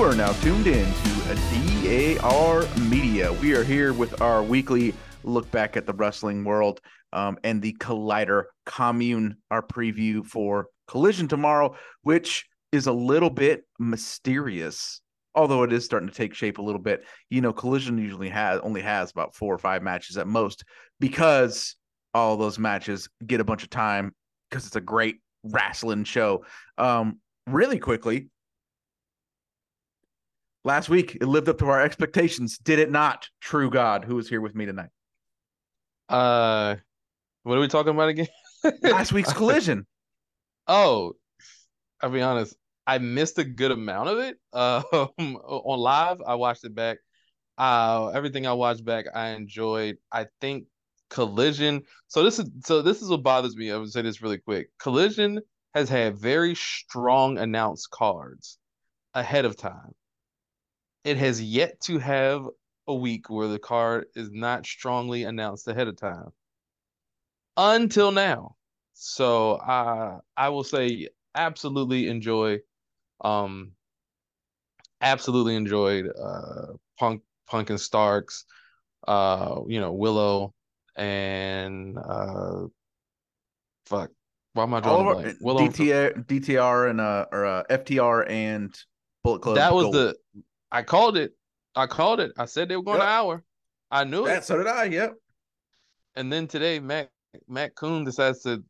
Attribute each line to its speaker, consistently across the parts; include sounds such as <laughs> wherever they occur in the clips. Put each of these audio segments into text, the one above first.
Speaker 1: Are now tuned in to DAR Media. We are here with our weekly look back at the wrestling world um, and the Collider Commune, our preview for Collision tomorrow, which is a little bit mysterious, although it is starting to take shape a little bit. You know, Collision usually has only has about four or five matches at most because all those matches get a bunch of time because it's a great wrestling show. Um, really quickly, last week it lived up to our expectations, did it not? True God, who is here with me tonight?
Speaker 2: Uh, what are we talking about again? <laughs>
Speaker 1: last week's collision.
Speaker 2: Oh, I'll be honest. I missed a good amount of it. Uh, <laughs> on live, I watched it back. Uh, everything I watched back, I enjoyed. I think Collision. So this is so this is what bothers me. I would say this really quick. Collision has had very strong announced cards ahead of time. It has yet to have a week where the card is not strongly announced ahead of time. Until now. So I I will say absolutely enjoy um absolutely enjoyed uh Punk Punk and Starks, uh, you know, Willow and uh fuck. Why am I drawing
Speaker 1: All Willow DTR, DTR and uh or uh, FTR and Bullet Club.
Speaker 2: That was Gold. the I called it. I called it. I said they were going yep. an hour. I knew
Speaker 1: that,
Speaker 2: it.
Speaker 1: So did I. Yep.
Speaker 2: And then today, Matt Matt Coon decides to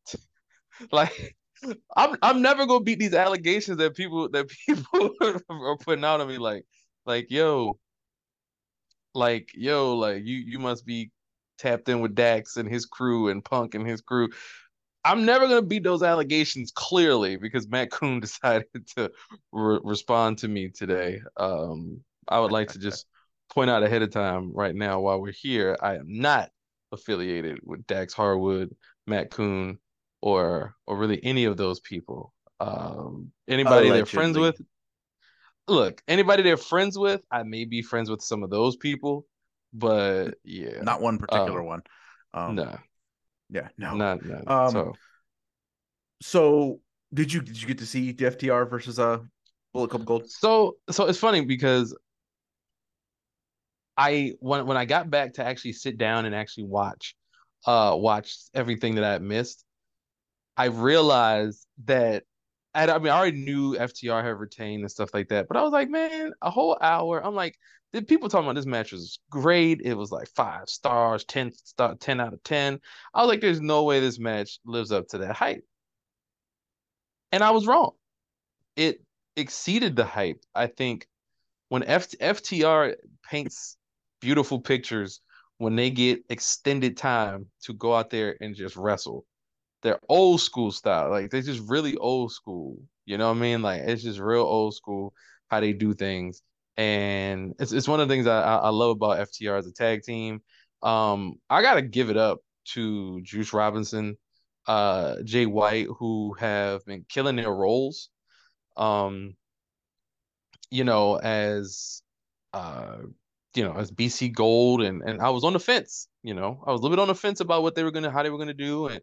Speaker 2: <laughs> like I'm I'm never gonna beat these allegations that people that people <laughs> are putting out on me like like yo like yo like you you must be tapped in with Dax and his crew and Punk and his crew. I'm never gonna beat those allegations clearly because Matt Coon <laughs> decided to re- respond to me today. Um, I would like to just point out ahead of time right now while we're here, I am not affiliated with Dax Harwood, Matt Coon, or or really any of those people. Um, anybody Allegedly. they're friends with. Look, anybody they're friends with, I may be friends with some of those people, but yeah,
Speaker 1: not one particular um, one.
Speaker 2: Um, no,
Speaker 1: yeah, no,
Speaker 2: not no.
Speaker 1: Um, so, so did you did you get to see FTR versus uh Bullet Club Gold?
Speaker 2: So so it's funny because I when when I got back to actually sit down and actually watch uh watch everything that I had missed, I realized that I, I mean I already knew FTR had retained and stuff like that, but I was like, man, a whole hour. I'm like, the people talking about this match was great. It was like five stars, 10 star, 10 out of 10. I was like, there's no way this match lives up to that hype. And I was wrong. It exceeded the hype. I think when F- FTR paints beautiful pictures when they get extended time to go out there and just wrestle. They're old school style. Like they're just really old school. You know what I mean? Like it's just real old school how they do things and it's it's one of the things I I love about FTR as a tag team. Um, I gotta give it up to Juice Robinson, uh, Jay White, who have been killing their roles. Um, you know, as uh, you know, as BC Gold, and and I was on the fence. You know, I was a little bit on the fence about what they were gonna, how they were gonna do, and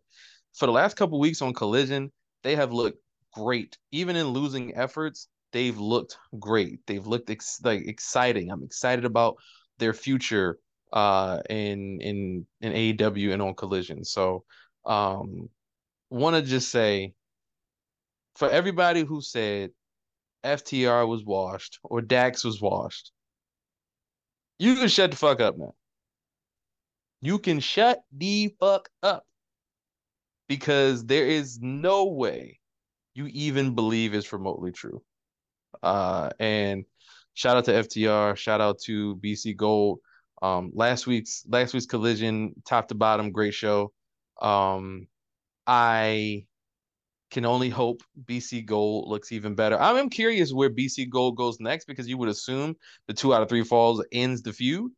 Speaker 2: for the last couple weeks on Collision, they have looked great, even in losing efforts they've looked great. They've looked ex- like exciting. I'm excited about their future uh in in in AEW and on Collision. So um want to just say for everybody who said FTR was washed or Dax was washed, you can shut the fuck up now. You can shut the fuck up because there is no way you even believe it's remotely true. Uh, and shout out to FTR, shout out to BC Gold. Um, last week's last week's collision, top to bottom, great show. Um, I can only hope BC Gold looks even better. I'm curious where BC Gold goes next because you would assume the two out of three falls ends the feud.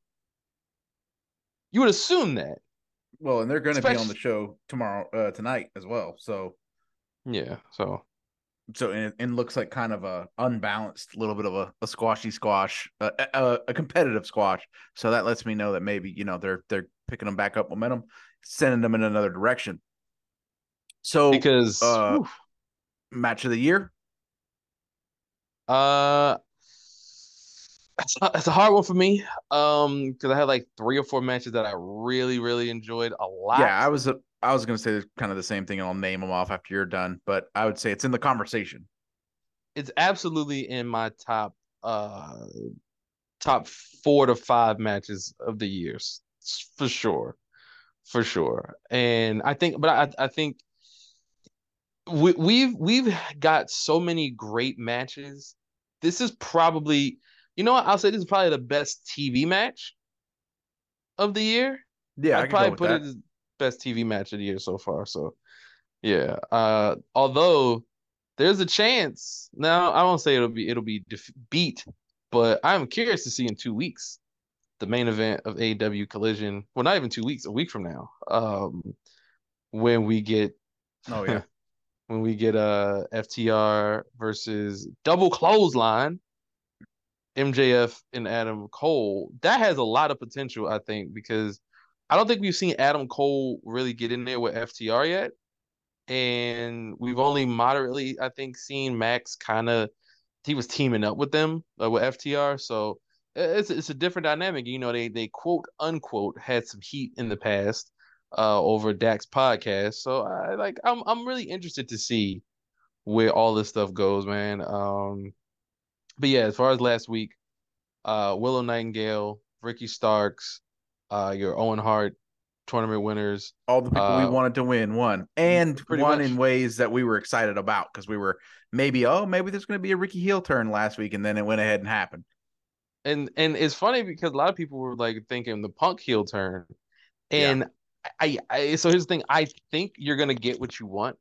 Speaker 2: You would assume that.
Speaker 1: Well, and they're going to Especially... be on the show tomorrow, uh, tonight as well. So,
Speaker 2: yeah. So
Speaker 1: so and, and looks like kind of a unbalanced little bit of a, a squashy squash a, a, a, competitive squash so that lets me know that maybe you know they're they're picking them back up momentum sending them in another direction so
Speaker 2: because
Speaker 1: uh, match of the year
Speaker 2: uh it's a, it's a hard one for me. Um, because I had like three or four matches that I really, really enjoyed a lot.
Speaker 1: Yeah, I was uh, I was gonna say kind of the same thing, and I'll name them off after you're done. But I would say it's in the conversation.
Speaker 2: It's absolutely in my top uh top four to five matches of the years for sure, for sure. And I think, but I I think we, we've we've got so many great matches. This is probably you know what? I'll say this is probably the best TV match of the year.
Speaker 1: Yeah,
Speaker 2: I'd probably put
Speaker 1: that.
Speaker 2: it as best TV match of the year so far. So yeah. Uh although there's a chance. Now I won't say it'll be it'll be def- beat, but I'm curious to see in two weeks the main event of AEW Collision. Well, not even two weeks, a week from now. Um when we get
Speaker 1: Oh yeah. <laughs>
Speaker 2: when we get uh FTR versus double clothesline MJF and Adam Cole, that has a lot of potential, I think, because I don't think we've seen Adam Cole really get in there with FTR yet. And we've only moderately, I think, seen Max kind of he was teaming up with them uh, with FTR. So it's it's a different dynamic. You know, they they quote unquote had some heat in the past uh over Dax podcast. So I like I'm I'm really interested to see where all this stuff goes, man. Um but yeah, as far as last week, uh, Willow Nightingale, Ricky Starks, uh, your Owen Hart tournament winners,
Speaker 1: all the people uh, we wanted to win won, and won much. in ways that we were excited about because we were maybe oh maybe there's going to be a Ricky heel turn last week, and then it went ahead and happened.
Speaker 2: And and it's funny because a lot of people were like thinking the Punk heel turn, and yeah. I, I so here's the thing: I think you're going to get what you want.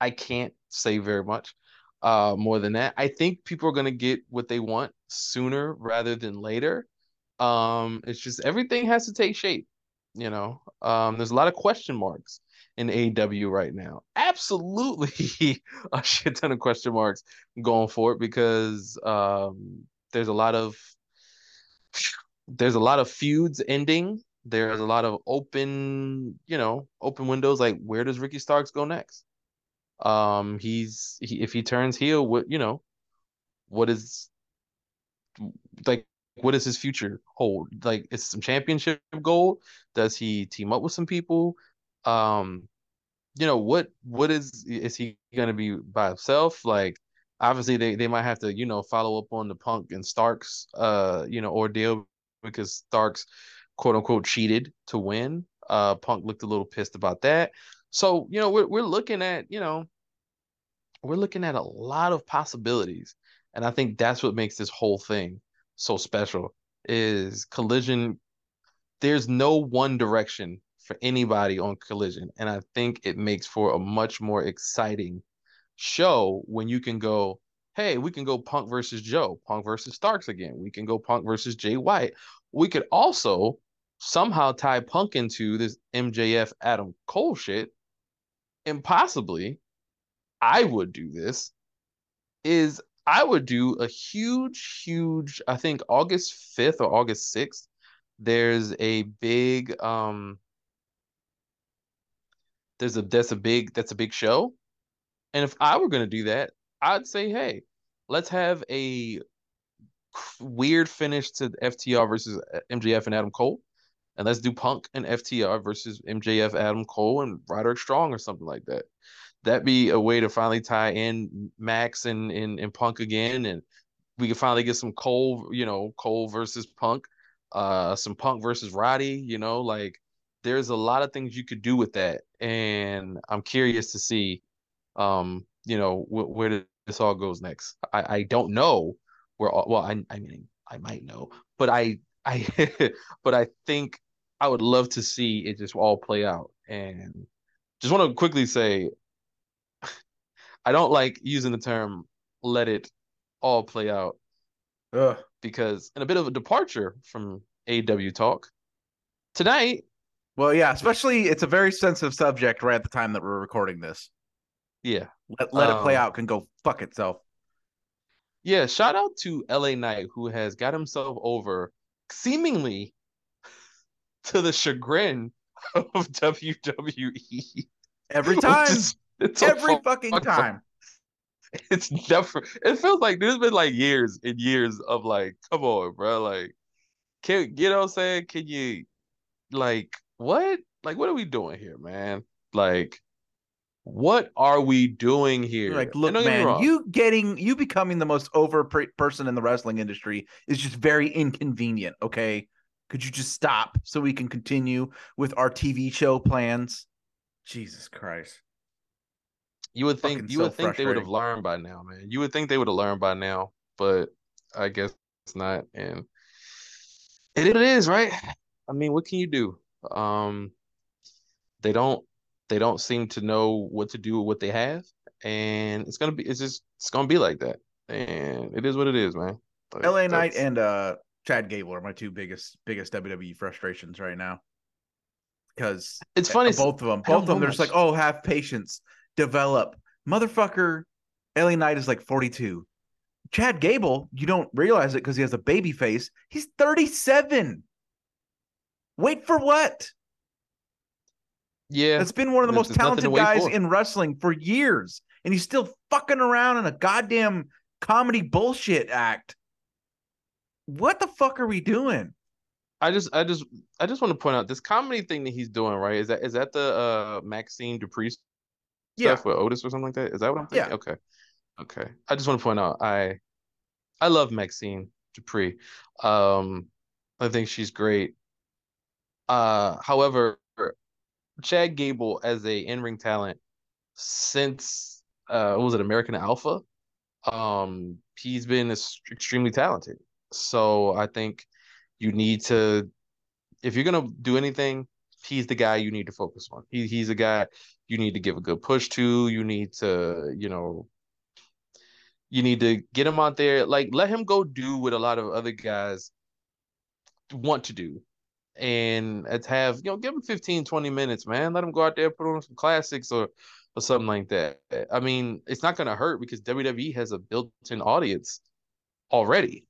Speaker 2: I can't say very much uh, more than that. I think people are going to get what they want sooner rather than later. Um, it's just everything has to take shape. You know, um, there's a lot of question marks in AEW right now. Absolutely <laughs> a shit ton of question marks going for it because um, there's a lot of there's a lot of feuds ending. There's a lot of open, you know, open windows. Like, where does Ricky Starks go next? Um, he's he, if he turns heel, what you know, what is like what does his future hold? Like, is some championship goal? Does he team up with some people? Um, you know what what is is he gonna be by himself? Like, obviously they they might have to you know follow up on the Punk and Starks uh you know ordeal because Starks quote unquote cheated to win. Uh, Punk looked a little pissed about that. So you know we're we're looking at you know we're looking at a lot of possibilities, and I think that's what makes this whole thing so special. Is Collision? There's no one direction for anybody on Collision, and I think it makes for a much more exciting show when you can go, hey, we can go Punk versus Joe, Punk versus Starks again. We can go Punk versus Jay White. We could also somehow tie Punk into this MJF Adam Cole shit, and possibly I would do this is I would do a huge, huge, I think August 5th or August 6th, there's a big um there's a that's a big that's a big show. And if I were gonna do that, I'd say, hey, let's have a weird finish to FTR versus MJF and Adam Cole. And let's do Punk and FTR versus MJF, Adam Cole, and Roderick Strong or something like that that be a way to finally tie in Max and, and, and Punk again, and we can finally get some Cole, you know, Cole versus Punk, uh, some Punk versus Roddy, you know, like there's a lot of things you could do with that, and I'm curious to see, um, you know, wh- where this all goes next. I, I don't know where, all, well, I I mean I might know, but I I <laughs> but I think I would love to see it just all play out and just want to quickly say <laughs> I don't like using the term "let it all play out"
Speaker 1: Ugh.
Speaker 2: because in a bit of a departure from AW talk tonight.
Speaker 1: Well, yeah, especially it's a very sensitive subject right at the time that we're recording this.
Speaker 2: Yeah,
Speaker 1: let, let um, it play out can go fuck itself.
Speaker 2: Yeah, shout out to LA Knight who has got himself over seemingly to the chagrin of WWE
Speaker 1: every <laughs> time. It's every fucking time. <laughs>
Speaker 2: It's never. It feels like there's been like years and years of like, come on, bro. Like, can you know what I'm saying? Can you like what? Like, what are we doing here, man? Like, what are we doing here?
Speaker 1: Like, look, man, you getting you becoming the most over person in the wrestling industry is just very inconvenient. Okay, could you just stop so we can continue with our TV show plans? Jesus Christ.
Speaker 2: You would think you so would think they would have learned by now, man. You would think they would have learned by now, but I guess it's not. And it is, right? I mean, what can you do? Um they don't they don't seem to know what to do with what they have. And it's gonna be it's just it's gonna be like that. And it is what it is, man.
Speaker 1: Like, LA Knight and uh Chad Gable are my two biggest biggest WWE frustrations right now. Because
Speaker 2: it's funny,
Speaker 1: both of them, both of them, they're just like, oh, have patience, develop. Motherfucker, LA Knight is like 42. Chad Gable, you don't realize it because he has a baby face. He's 37. Wait for what?
Speaker 2: Yeah.
Speaker 1: It's been one of the most talented guys in wrestling for years. And he's still fucking around in a goddamn comedy bullshit act what the fuck are we doing?
Speaker 2: I just, I just, I just want to point out this comedy thing that he's doing. Right? Is that is that the uh Maxxine Dupri stuff yeah. with Otis or something like that? Is that what I'm thinking? Yeah. Okay. Okay. I just want to point out I, I love Maxxine Dupri. Um, I think she's great. Uh, however, Chad Gable as a in-ring talent since uh, was it American Alpha? Um, he's been extremely talented. So I think you need to, if you're gonna do anything, he's the guy you need to focus on. He he's a guy you need to give a good push to. You need to, you know, you need to get him out there. Like let him go do what a lot of other guys want to do. And let's have, you know, give them 15, 20 minutes, man. Let them go out there, put on some classics or or something like that. I mean, it's not gonna hurt because WWE has a built-in audience already.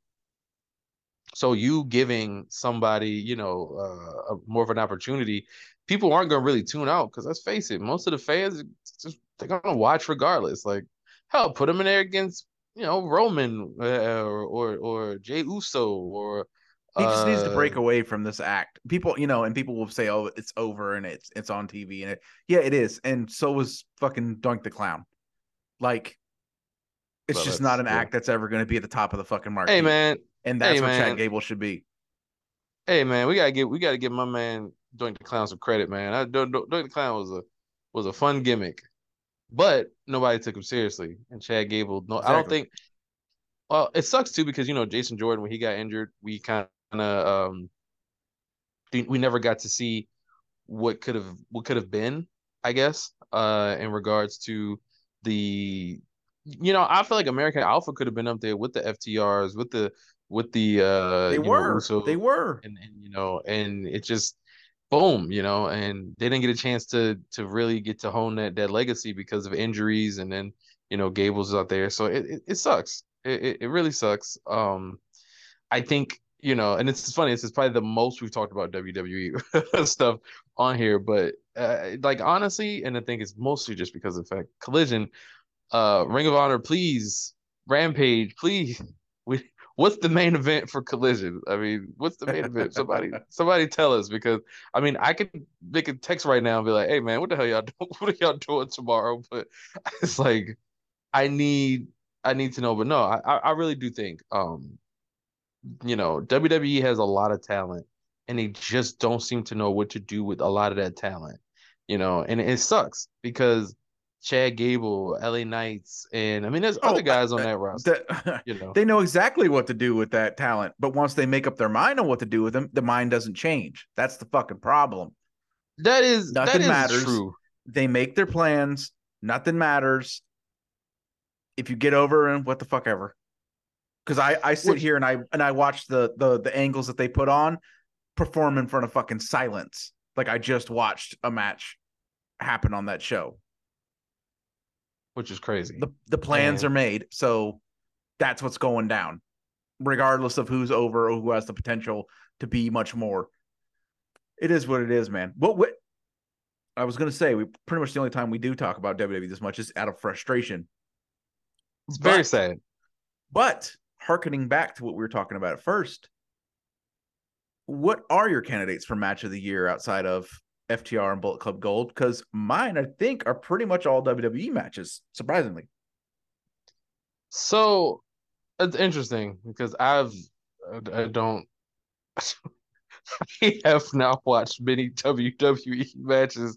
Speaker 2: So you giving somebody, you know, uh, a, more of an opportunity, people aren't gonna really tune out because let's face it, most of the fans just they're gonna watch regardless. Like, hell, put them in there against you know Roman uh, or or or Jey Uso or.
Speaker 1: He just uh, needs to break uh, away from this act. People, you know, and people will say, "Oh, it's over and it's it's on TV," and it, yeah, it is. And so was fucking Doink the Clown. Like, it's well, just not an act that's ever going to be at the top of the fucking market.
Speaker 2: Hey, man,
Speaker 1: and that's hey, what man. Chad Gable should be.
Speaker 2: Hey man, we gotta get we gotta give my man Doink the Clown some credit, man. I, Doink the Clown was a was a fun gimmick, but nobody took him seriously. And Chad Gable, no, exactly. I don't think. Well, it sucks too because you know Jason Jordan when he got injured, we kind of um, we never got to see what could have what could have been, I guess, uh, in regards to the you know, I feel like American Alpha could have been up there with the FTRs, with the with the uh
Speaker 1: they were. Know, they were.
Speaker 2: and, and you know and it just boom you know and they didn't get a chance to to really get to hone that that legacy because of injuries and then you know Gable's out there. So it it, it sucks. It, it really sucks. Um I think you know and it's funny this is probably the most we've talked about WWE <laughs> stuff on here but uh, like honestly and I think it's mostly just because of the fact collision uh Ring of Honor please Rampage please <laughs> we what's the main event for Collision? I mean, what's the main event? Somebody, <laughs> somebody tell us because I mean, I could make a text right now and be like, "Hey, man, what the hell y'all doing? What are y'all doing tomorrow?" But it's like, I need, I need to know. But no, I, I really do think, um, you know, WWE has a lot of talent, and they just don't seem to know what to do with a lot of that talent. You know, and it sucks because Chad Gable, LA Knights, and I mean, there's oh, other guys on that roster.
Speaker 1: You know, they know exactly what to do with that talent, but once they make up their mind on what to do with them, the mind doesn't change. That's the fucking problem.
Speaker 2: That is nothing that is matters. True.
Speaker 1: They make their plans. Nothing matters. If you get over and what the fuck ever. Because I I sit here and I and I watch the the the angles that they put on perform in front of fucking silence. Like I just watched a match happen on that show
Speaker 2: which is crazy.
Speaker 1: The the plans are made, so that's what's going down, regardless of who's over or who has the potential to be much more. It is what it is, man. What what I was gonna say, we pretty much the only time we do talk about WWE this much is out of frustration.
Speaker 2: It's very
Speaker 1: But-
Speaker 2: sad.
Speaker 1: But harkening back to what we were talking about at first, what are your candidates for match of the year outside of FTR and Bullet Club Gold? Because mine, I think, are pretty much all WWE matches, surprisingly.
Speaker 2: So it's interesting because I've I don't <laughs> I have not watched many <laughs> WWE matches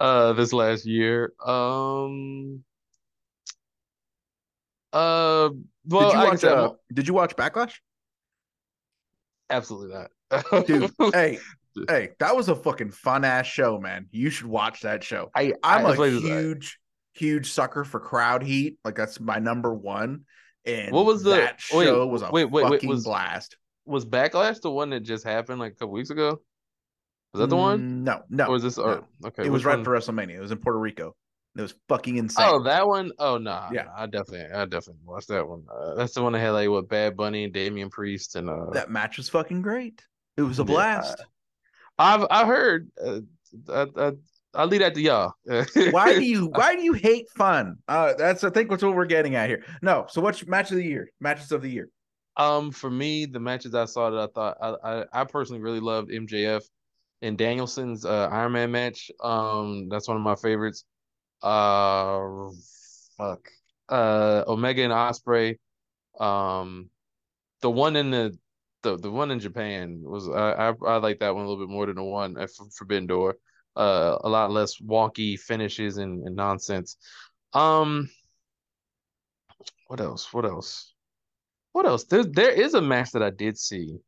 Speaker 2: uh this last year. Um uh well
Speaker 1: did you watch? uh, did you watch Backlash,
Speaker 2: absolutely not.
Speaker 1: dude? <laughs> hey, hey, that was a fucking fun ass show, man. You should watch that show.
Speaker 2: I
Speaker 1: I'm
Speaker 2: I,
Speaker 1: a
Speaker 2: wait,
Speaker 1: huge, huge sucker for crowd heat. Like that's my number one. And
Speaker 2: What was the-
Speaker 1: that
Speaker 2: wait,
Speaker 1: show was a
Speaker 2: wait, wait, wait,
Speaker 1: fucking
Speaker 2: was-
Speaker 1: blast.
Speaker 2: was Backlash the one that just happened like a couple weeks ago? Was that the one?
Speaker 1: Mm, No, no.
Speaker 2: Or was this or okay,
Speaker 1: it was right
Speaker 2: one?
Speaker 1: for WrestleMania. It was in Puerto Rico. It was fucking insane.
Speaker 2: Oh, that one? Oh no,
Speaker 1: Yeah.
Speaker 2: I definitely, I definitely watched that one. Uh, that's the one that had like what Bad Bunny and Damian Priest and uh.
Speaker 1: that match was fucking great. It was a
Speaker 2: Yeah,
Speaker 1: blast.
Speaker 2: I've I heard. Uh, I, I I'll leave that to y'all. <laughs>
Speaker 1: why do you why do you hate fun? Uh that's I think that's what we're getting at here. No, so what's match of the year? Matches of the year.
Speaker 2: Um, for me, the matches I saw that I thought I I, I personally really loved MJF and Danielson's uh, Iron Man match. Um, that's one of my favorites. Uh, fuck. Uh, Omega and Ospreay. Um, the one in the the the one in Japan was I I, I like that one a little bit more than the one at Forbidden Door. Uh, a lot less wonky finishes and, and nonsense. Um, what else? What else? What else? There there is a match that I did see.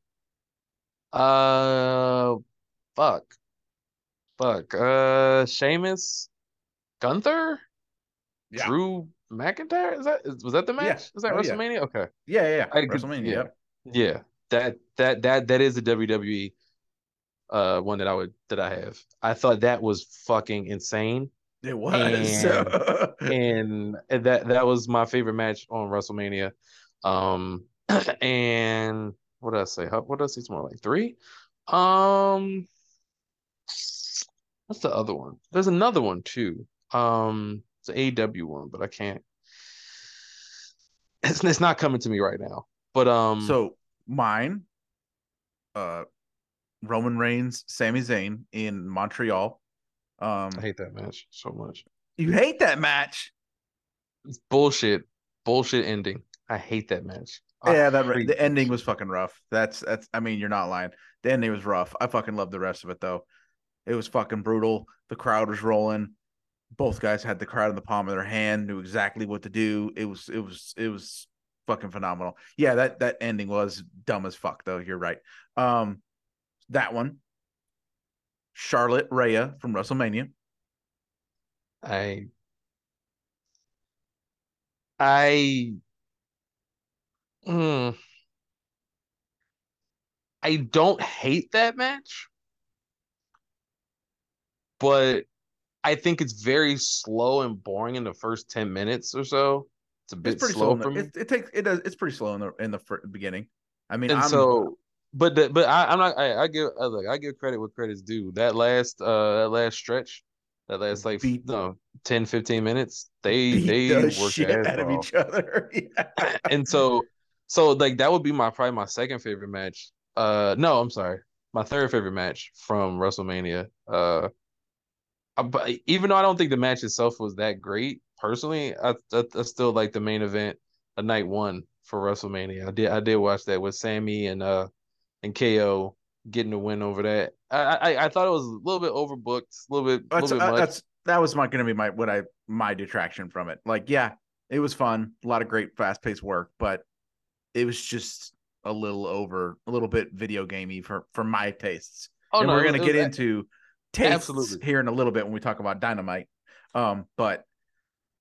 Speaker 2: Uh, fuck, fuck. Uh, Sheamus, Gunther,
Speaker 1: Yeah.
Speaker 2: Drew McIntyre. Is that was that the
Speaker 1: Yeah.
Speaker 2: match? Is that
Speaker 1: Oh, yeah.
Speaker 2: WrestleMania? Okay.
Speaker 1: Yeah, yeah, yeah.
Speaker 2: I
Speaker 1: WrestleMania.
Speaker 2: yeah. Yeah, that that that that is the WWE uh one that I would that I have. I thought that was fucking insane.
Speaker 1: It was.
Speaker 2: And <laughs> and that that was my favorite match on WrestleMania. Um <clears throat> and what did I say? What did I say tomorrow? Like three? Um what's the other one? There's another one too. Um it's an AEW one, but I can't it's, it's not coming to me right now. But um
Speaker 1: so mine, uh Roman Reigns, Sami Zayn in Montreal. Um
Speaker 2: I hate that match so much.
Speaker 1: you hate that match.
Speaker 2: It's bullshit. Bullshit ending. I hate that match. I
Speaker 1: yeah, that the ending was fucking rough. That's that's I mean, you're not lying. The ending was rough. I fucking love the rest of it though. It was fucking brutal. The crowd was rolling. Both guys had the crowd in the palm of their hand, knew exactly what to do. It was it was it was fucking phenomenal. Yeah, that that ending was dumb as fuck though. You're right. Um that one. Charlotte Rhea from WrestleMania.
Speaker 2: I I mm, I don't hate that match, but I think it's very slow and boring in the first 10 minutes or so. It's a bit
Speaker 1: It's pretty
Speaker 2: slow
Speaker 1: slow.
Speaker 2: for
Speaker 1: in
Speaker 2: me.
Speaker 1: the, it, it takes it does it's pretty slow in the in the beginning. I mean,
Speaker 2: and
Speaker 1: I'm
Speaker 2: so but the, but I, I'm not I, I give look I give credit what credit's due. That last uh that last stretch, that last like
Speaker 1: Beat-
Speaker 2: no 10, 15 minutes, they they
Speaker 1: the
Speaker 2: worked
Speaker 1: shit out of each other. <laughs> Yeah.
Speaker 2: and so so like that would be my probably my second favorite match. Uh no, I'm sorry. My third favorite match from WrestleMania. Uh I- but even though I don't think the match itself was that great, personally, I, I, I still like the main event, a night one for WrestleMania. I did I did watch that with Sami and uh and KO getting the win over that. I I, I thought it was a little bit overbooked, a little bit,
Speaker 1: That's,
Speaker 2: little bit
Speaker 1: uh, that's that was my gonna be my what I my detraction from it. Like, yeah, it was fun, a lot of great fast paced work, but it was just a little over, a little bit video gamey for for my tastes.
Speaker 2: oh
Speaker 1: and
Speaker 2: no,
Speaker 1: we're gonna get into tastes
Speaker 2: Absolutely.
Speaker 1: here in a little bit when we talk about Dynamite. Um, but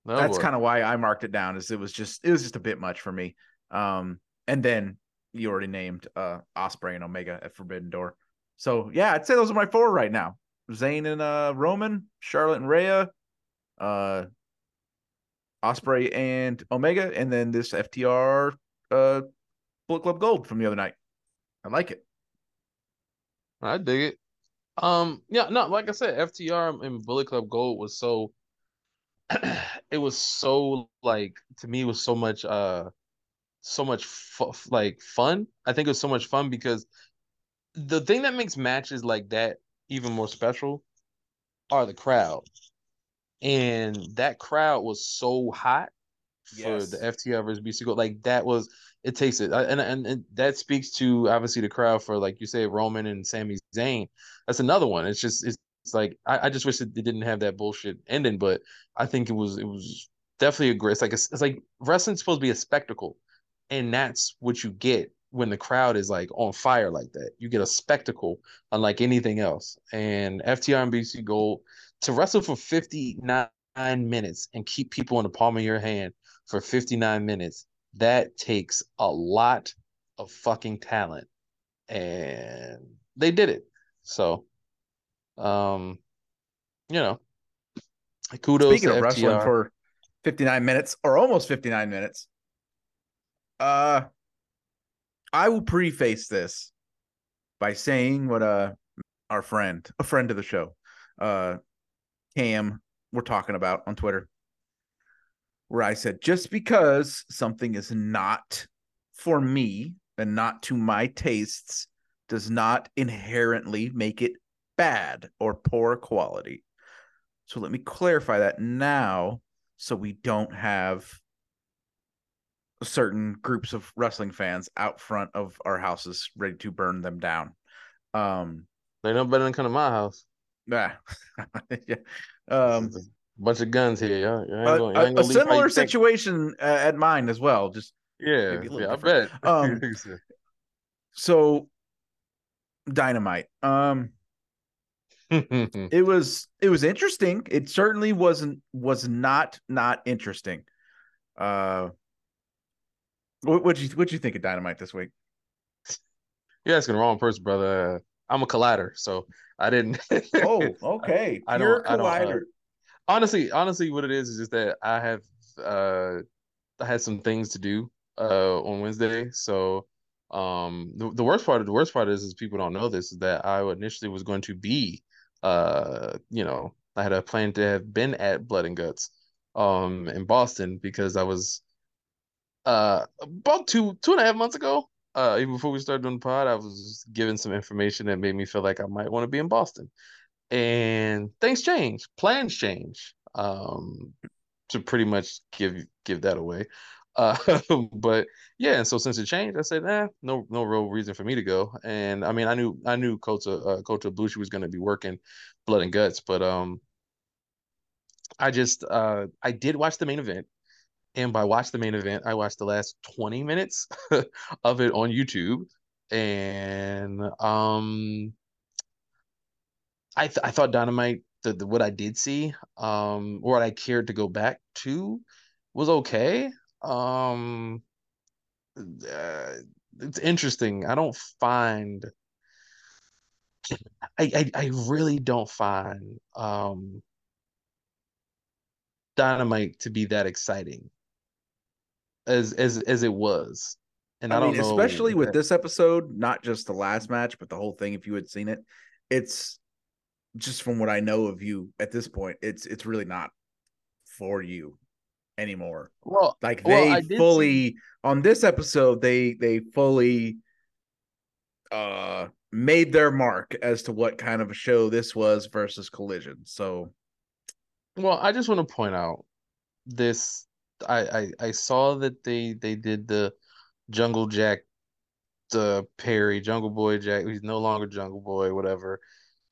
Speaker 2: no,
Speaker 1: that's kind of why I marked it down. Is it was just it was just a bit much for me. Um, and then you already named uh Ospreay and Omega at Forbidden Door. So yeah, I'd say those are my four right now. Zayn and uh Roman, Charlotte and Rhea, uh Ospreay and Omega, and then this FTR uh Bullet Club Gold from the other night. I like it.
Speaker 2: I dig it. Um, yeah, no, like I said, FTR and Bullet Club Gold was so <clears throat> it was so like to me was so much uh so much fu- like fun. I think it was so much fun because the thing that makes matches like that even more special are the crowd. And that crowd was so hot for
Speaker 1: Yes.
Speaker 2: the FTR versus BC Gold. Like that was it takes it. And, and and that speaks to obviously the crowd for like you say Roman and Sami Zayn. That's another one. It's just it's, it's like I, I just wish it didn't have that bullshit ending, but I think it was it was definitely a great. It's like a, it's like wrestling's supposed to be a spectacle, and that's what you get when the crowd is like on fire like that. You get a spectacle unlike anything else. And FTR and BC Gold to wrestle for 59 minutes and keep people in the palm of your hand for 59 minutes, that takes a lot of fucking talent. And they did it. So, um, you know, kudos
Speaker 1: Speaking of wrestling for 59 minutes or almost 59 minutes, uh, I will preface this by saying what uh our friend, a friend of the show, uh, Cam, we're talking about on Twitter, where I said just because something is not for me and not to my tastes does not inherently make it bad or poor quality. So let me clarify that now so we don't have certain groups of wrestling fans out front of our houses ready to burn them down. Um
Speaker 2: They know better than come to my house. <laughs>
Speaker 1: yeah. <laughs> yeah. Um
Speaker 2: bunch of guns here. Y'all, y'all ain't
Speaker 1: a,
Speaker 2: gonna, y'all ain't
Speaker 1: a- a
Speaker 2: gonna leave how
Speaker 1: similar situation uh, at mine as well. Just
Speaker 2: Yeah,
Speaker 1: a
Speaker 2: yeah, I bet. <laughs>
Speaker 1: Um, so dynamite. Um <laughs> it was it was interesting. It certainly wasn't was not not interesting. Uh what what you what you think of dynamite this week?
Speaker 2: You're asking the wrong person, brother. Uh, I'm a collider, so I didn't.
Speaker 1: Oh, <laughs> okay.
Speaker 2: I don't- I don't, uh,
Speaker 1: collider.
Speaker 2: Honestly, honestly, what it is is just that I have uh I had some things to do uh on Wednesday. So um the, the worst part of the worst part is is people don't know this is that I initially was going to be uh you know I had a plan to have been at Blood and Guts um in Boston because I was uh about two two and a half months ago uh even before we started doing the pod I was given some information that made me feel like I might want to be in Boston and things change plans change um to pretty much give give that away <laughs> uh but yeah and so since it changed I said nah, no no real reason for me to go and I mean I knew I knew Kota uh, Kota Ibushi was going to be working blood and guts but um I just uh I did watch the main event and by watch the main event, I watched the last 20 minutes <laughs> of it on YouTube. And um I th I thought Dynamite, the, the what I did see, um, or what I cared to go back to was okay. Um uh, it's interesting. I don't find I, I I really don't find um Dynamite to be that exciting as as as it was. And I,
Speaker 1: I
Speaker 2: don't know
Speaker 1: especially with this episode, not just the last match, but the whole thing. If you had seen it, it's just from what I know of you at this point, it's it's really not for you anymore.
Speaker 2: Well,
Speaker 1: Like they
Speaker 2: did
Speaker 1: fully on this episode, they they fully uh made their mark as to what kind of a show this was versus Collision. So
Speaker 2: well, I just want to point out this. I, I I saw that they they did the Jungle Jack, the Perry Jungle Boy Jack. He's no longer Jungle Boy, whatever.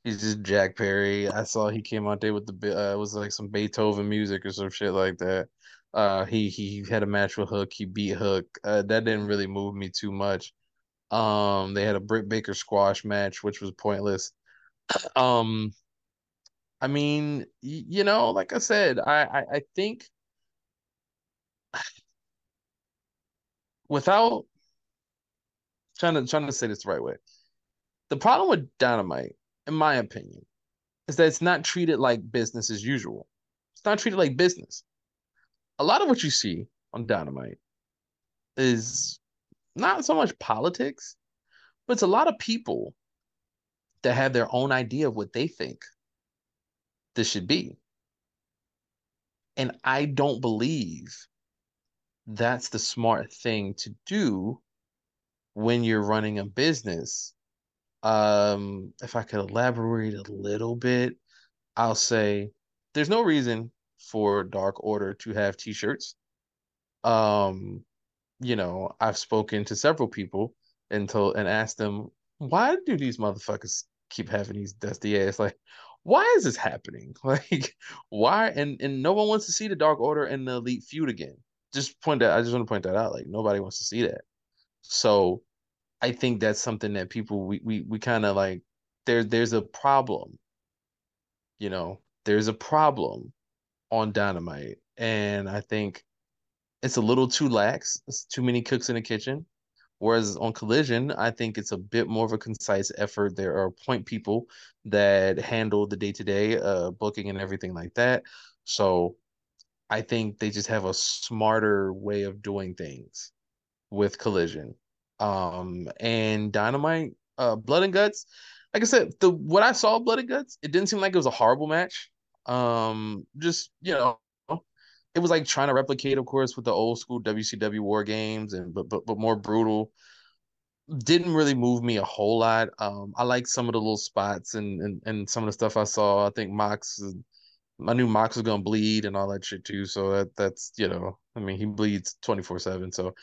Speaker 2: He's just Jack Perry. I saw he came out there with the uh, it was like some Beethoven music or some shit like that. Uh, he he had a match with Hook. He beat Hook. Uh, that didn't really move me too much. Um, they had a Britt Baker squash match, which was pointless. <clears throat> Um, I mean, you know, like I said, I, I, I think <sighs> without trying to trying to say this the right way, the problem with Dynamite, in my opinion, is that it's not treated like business as usual. It's not treated like business. A lot of what you see on Dynamite is not so much politics, but it's a lot of people that have their own idea of what they think this should be. And I don't believe that's the smart thing to do when you're running a business. Um, if I could elaborate a little bit, I'll say there's no reason for Dark Order to have t-shirts. Um, you know, I've spoken to several people and told and asked them, why do these motherfuckers keep having these dusty ass? Like, why is this happening? <laughs> Like, why? And and no one wants to see the Dark Order and the Elite feud again. Just point that. I just want to point that out. Like, nobody wants to see that. So, I think that's something that people we we we kind of like. There there's a problem. You know, there's a problem on Dynamite, and I think it's a little too lax. It's too many cooks in the kitchen. Whereas on Collision, I think it's a bit more of a concise effort. There are point people that handle the day to day booking and everything like that. So I think they just have a smarter way of doing things with Collision. Um, and Dynamite, uh, Blood and Guts. Like I said, the what I saw Blood and Guts, it didn't seem like it was a horrible match. Um, just you know, it was like trying to replicate, of course, with the old school WCW war games and but but but more brutal. Didn't really move me a whole lot. Um, I like some of the little spots and and and some of the stuff I saw. I think Mox, I knew Mox was gonna bleed and all that shit too. So that that's you know, I mean, he bleeds twenty four seven. So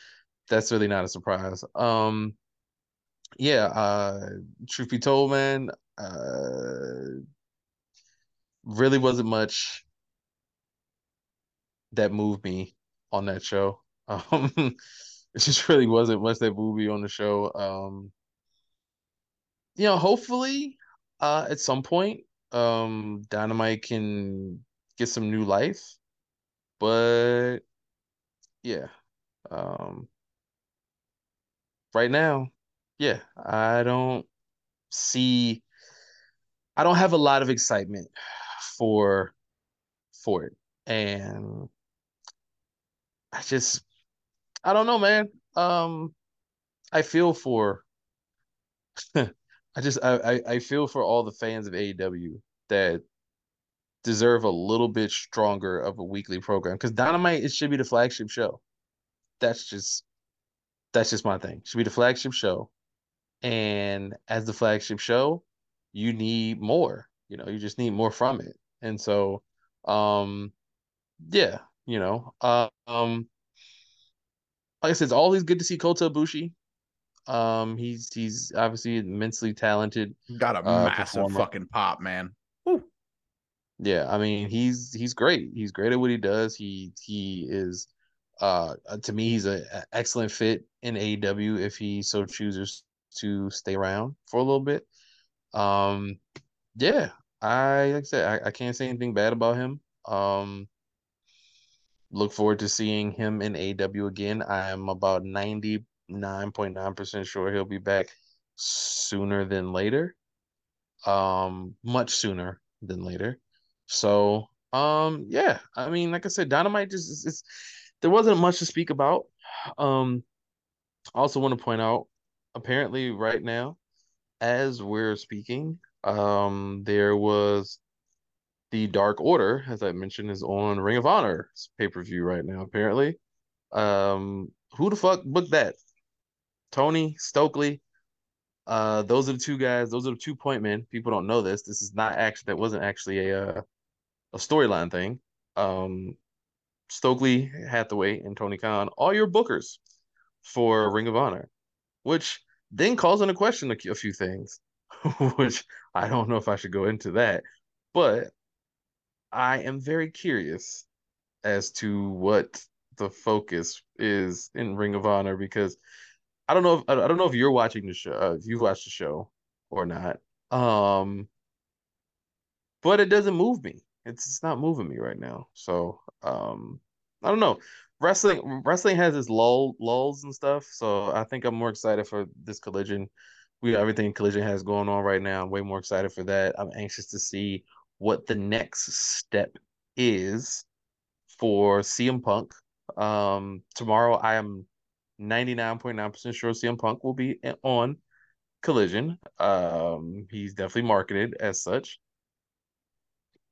Speaker 2: that's really not a surprise. Um, yeah. Uh, truth be told, man, uh, really wasn't much that moved me on that show. <laughs> Um, it just really wasn't much that moved me on the show. Um, you know, hopefully, uh, at some point, um, Dynamite can get some new life. But yeah, um, right now, yeah, I don't see. I don't have a lot of excitement for for it, and I just I don't know, man. Um I feel for <laughs> I just I, I feel for all the fans of AEW that deserve a little bit stronger of a weekly program because Dynamite it should be the flagship show. That's just that's just my thing. It should be the flagship show, and as the flagship show, you need more. You know, you just need more from it, and so, um, yeah, you know, uh, um, like I said, it's always good to see Kota Ibushi. Um, he's he's obviously immensely talented.
Speaker 1: Got a uh, massive performer. fucking pop, man. Woo.
Speaker 2: Yeah, I mean he's he's great. He's great at what he does. He he is uh to me he's an excellent fit in AEW if he so chooses to stay around for a little bit. Um yeah, I like I said I, I can't say anything bad about him. Um look forward to seeing him in AW again. I am about 99.9% sure he'll be back sooner than later. Um, much sooner than later. So, um, yeah, I mean, like I said, Dynamite just it's there wasn't much to speak about. Um, I also want to point out, apparently, right now, as we're speaking, um, there was the Dark Order, as I mentioned, is on Ring of Honor pay per view right now. Apparently, um, who the fuck booked that? Tony Stokely. Uh, those are the two guys. Those are the two point men. People don't know this. This is not actually that wasn't actually a uh, a storyline thing. Um, Stokely, Hathaway, and Tony Khan, all your bookers for Ring of Honor, which then calls into question a, a few things, <laughs> which I don't know if I should go into that. But I am very curious as to what the focus is in Ring of Honor because I don't know if I don't know if you're watching the show, uh, if you've watched the show or not. Um, but it doesn't move me. It's it's not moving me right now. So um, I don't know. Wrestling wrestling has its lull lulls and stuff. So I think I'm more excited for this collision. We everything collision has going on right now. I'm way more excited for that. I'm anxious to see what the next step is for CM Punk. Um, tomorrow, I am 99.9% sure CM Punk will be on Collision. Um, he's definitely marketed as such.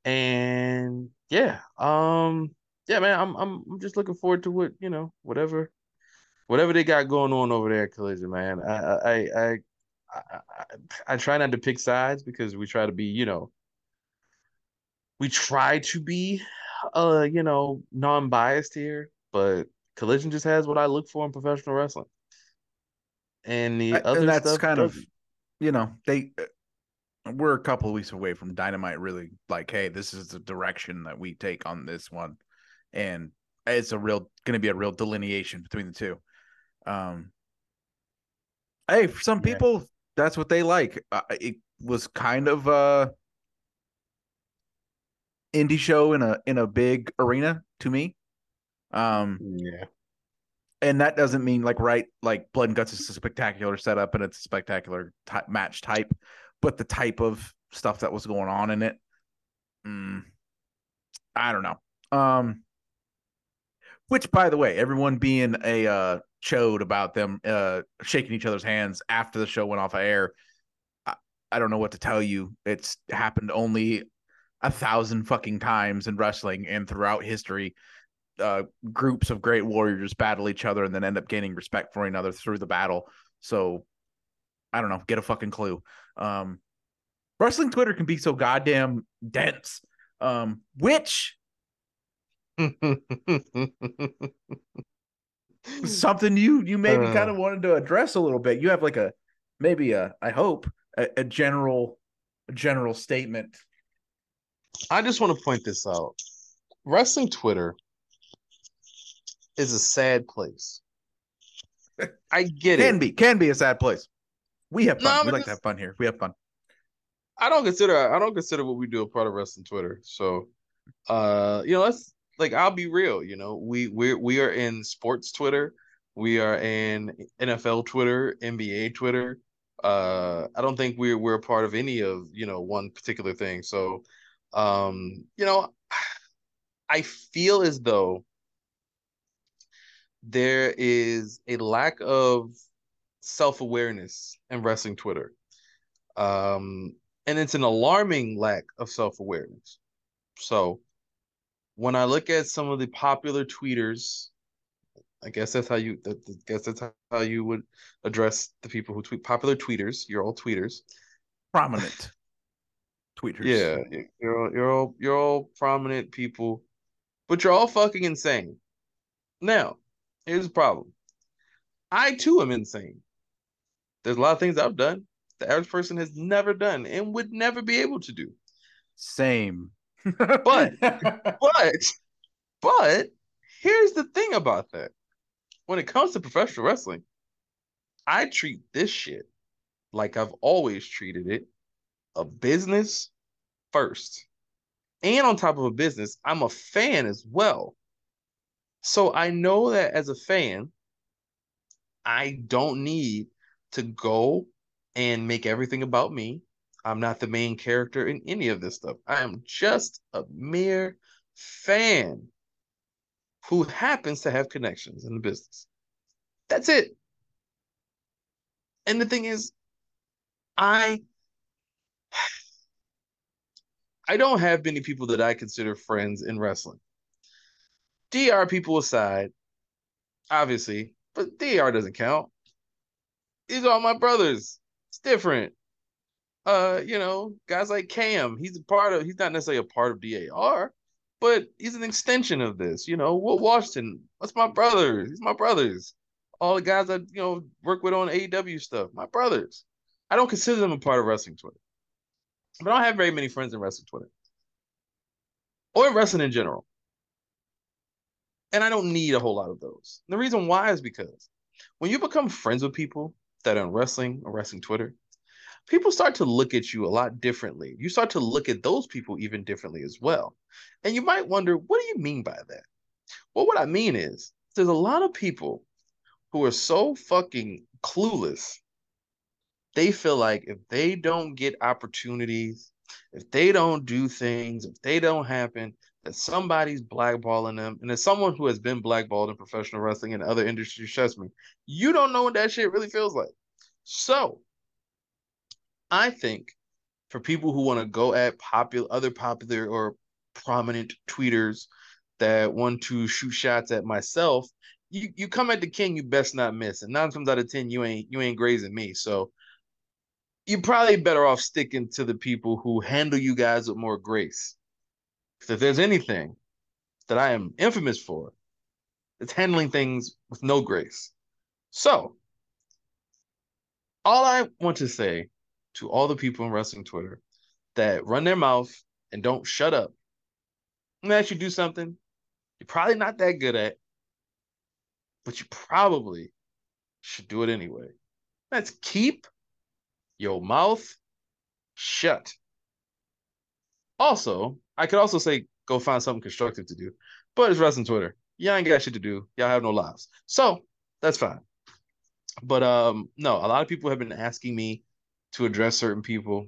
Speaker 2: And yeah, um, yeah, man, I'm I'm I'm just looking forward to what you know, whatever, whatever they got going on over there at Collision, man. I I I I, I, I try not to pick sides because we try to be, you know, we try to be, uh, you know, non-biased here, but Collision just has what I look for in professional wrestling. And the other
Speaker 1: and that's kind of, you know, they we're a couple of weeks away from Dynamite really like, hey, this is the direction that we take on this one, and it's a real going to be a real delineation between the two. Um, hey, for some
Speaker 2: Yeah.
Speaker 1: people, that's what they like. Uh, it was kind of a indie show in a in a big arena to me. Um,
Speaker 2: yeah.
Speaker 1: and that doesn't mean like right like blood and guts is a spectacular setup and it's a spectacular ty- match type but the type of stuff that was going on in it mm, i don't know. Um which by the way everyone being a uh chode about them uh shaking each other's hands after the show went off air I, I don't know what to tell you. It's happened only a thousand fucking times in wrestling and throughout history. Uh, groups of great warriors battle each other and then end up gaining respect for another through the battle. So I don't know, get a fucking clue. Um, wrestling Twitter can be so goddamn dense. Um, which <laughs> something you you maybe
Speaker 2: Uh.
Speaker 1: kind of wanted to address a little bit. You have like a maybe a I hope a, a general a general statement.
Speaker 2: I just want to point this out. Wrestling Twitter is a sad place. <laughs> I get
Speaker 1: Can
Speaker 2: it.
Speaker 1: Can be can be a sad place. We have fun.
Speaker 2: No,
Speaker 1: we like to have fun here. We have fun.
Speaker 2: I don't consider I don't consider what we do a part of wrestling Twitter. So uh you know, let's like I'll be real, you know. We we we are in sports Twitter, we are in NFL Twitter, NBA Twitter. Uh I don't think we're we're a part of any of, you know, one particular thing. So um, you know, I feel as though there is a lack of self-awareness in wrestling Twitter. Um, and it's an alarming lack of self-awareness. So when I look at some of the popular tweeters, I guess that's how you that, I guess that's how you would address the people who tweet popular tweeters. You're all tweeters.
Speaker 1: Prominent <laughs> tweeters.
Speaker 2: Yeah, you're all, you're all you're all prominent people, but you're all fucking insane. Now, here's the problem. I too am insane. There's a lot of things I've done the average person has never done and would never be able to do.
Speaker 1: Same. <laughs>
Speaker 2: But- But but here's the thing about that. When it comes to professional wrestling, I treat this shit like I've always treated it a business first. And on top of a business, I'm a fan as well. So I know that as a fan, I don't need to go and make everything about me. I'm not the main character in any of this stuff. I am just a mere fan who happens to have connections in the business. That's it. And the thing is, I I don't have many people that I consider friends in wrestling. DAR people aside, obviously, but DAR doesn't count. These are all my brothers. It's different. Uh, you know, guys like Cam, he's a part of he's not necessarily a part of DAR, but he's an extension of this. You know, Will Washington, what's my brothers? He's my brothers. All the guys I you know work with on AEW stuff, my brothers. I don't consider them a part of wrestling Twitter. But I don't have very many friends in wrestling Twitter. Or in wrestling in general. And I don't need a whole lot of those. The reason why is because when you become friends with people that on wrestling or wrestling Twitter, people start to look at you a lot differently. You start to look at those people even differently as well. And you might wonder, what do you mean by that? Well, what I mean is there's a lot of people who are so fucking clueless. They feel like if they don't get opportunities, if they don't do things, if they don't happen, that somebody's blackballing them. And as someone who has been blackballed in professional wrestling and other industries, trust me, you don't know what that shit really feels like. So I think for people who want to go at popular other popular or prominent tweeters that want to shoot shots at myself, you you come at the king, you best not miss. And nine times out of ten, you ain't you ain't grazing me. So you're probably better off sticking to the people who handle you guys with more grace. If there's anything that I am infamous for, it's handling things with no grace. So all I want to say to all the people in wrestling Twitter that run their mouth and don't shut up. I'm you do something you're probably not that good at, but you probably should do it anyway. Let's keep your mouth shut. Also, I could also say go find something constructive to do, but it's wrestling Twitter. Y'all ain't got shit to do. Y'all have no lives. So that's fine. But um, no, a lot of people have been asking me to address certain people.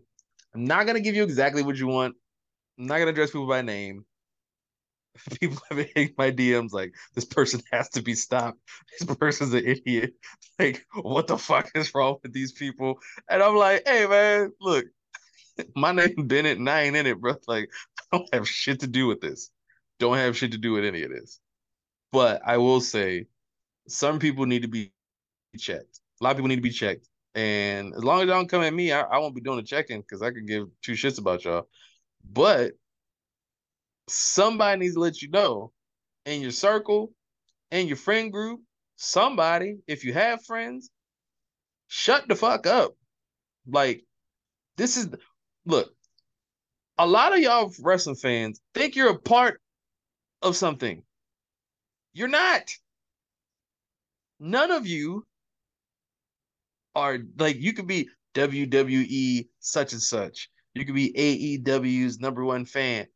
Speaker 2: I'm not gonna give you exactly what you want. I'm not gonna address people by name. <laughs> People have been hitting my DMs like this person <laughs> has to be stopped. This person's an idiot. <laughs> Like, what the fuck is wrong with these people? And I'm like, hey man, look, my name Bennett and I ain't in it, bro. Like, <laughs> don't have shit to do with this. Don't have shit to do with any of this. But I will say, some people need to be checked. A lot of people need to be checked. And as long as y'all don't come at me, I, I won't be doing the checking because I could give two shits about y'all. But somebody needs to let you know in your circle, in your friend group, somebody, if you have friends, shut the fuck up. Like, this is look, a lot of y'all wrestling fans think you're a part of something. You're not. None of you are like you could be WWE such and such. You could be AEW's number one fan.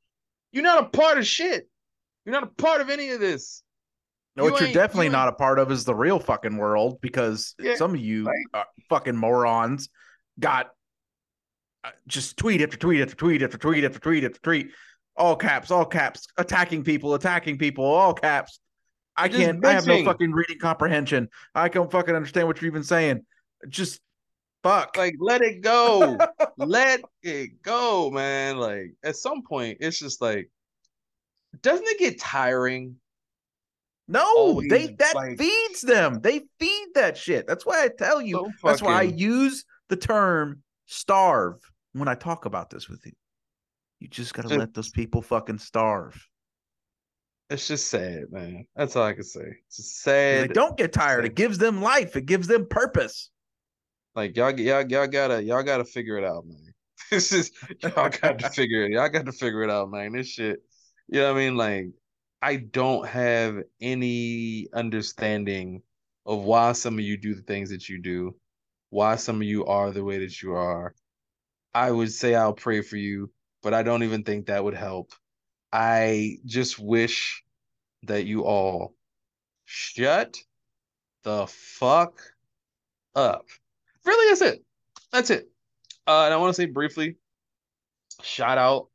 Speaker 2: You're not a part of shit. You're not a part of any of this.
Speaker 1: No, you what you're definitely you not a part of is the real fucking world because yeah, some of you fucking morons got Uh, just tweet after tweet after tweet after tweet after tweet after tweet, all caps, all caps, attacking people, attacking people, all caps. I can't. I have no fucking reading comprehension. I can't fucking understand what you're even saying just fuck.
Speaker 2: Like let it go. <laughs> let it go, man. Like at some point, it's just like, doesn't it get tiring?
Speaker 1: No, Always, they that like, feeds them. They feed that shit. That's why I tell you. So that's why I use the term starve when I talk about this with you. You just gotta let those people fucking starve.
Speaker 2: It's just sad, man. That's all I can say. It's just sad.
Speaker 1: They don't get tired. It gives them life. It gives them purpose.
Speaker 2: Like y'all, y'all, y'all gotta, y'all gotta figure it out, man. <laughs> This is y'all got to figure it. Y'all got to figure it out, man. This shit. You know what I mean? Like, I don't have any understanding of why some of you do the things that you do, why some of you are the way that you are. I would say I'll pray for you, but I don't even think that would help. I just wish that you all shut the fuck up really, that's it. That's it. Uh, and I want to say briefly, shout out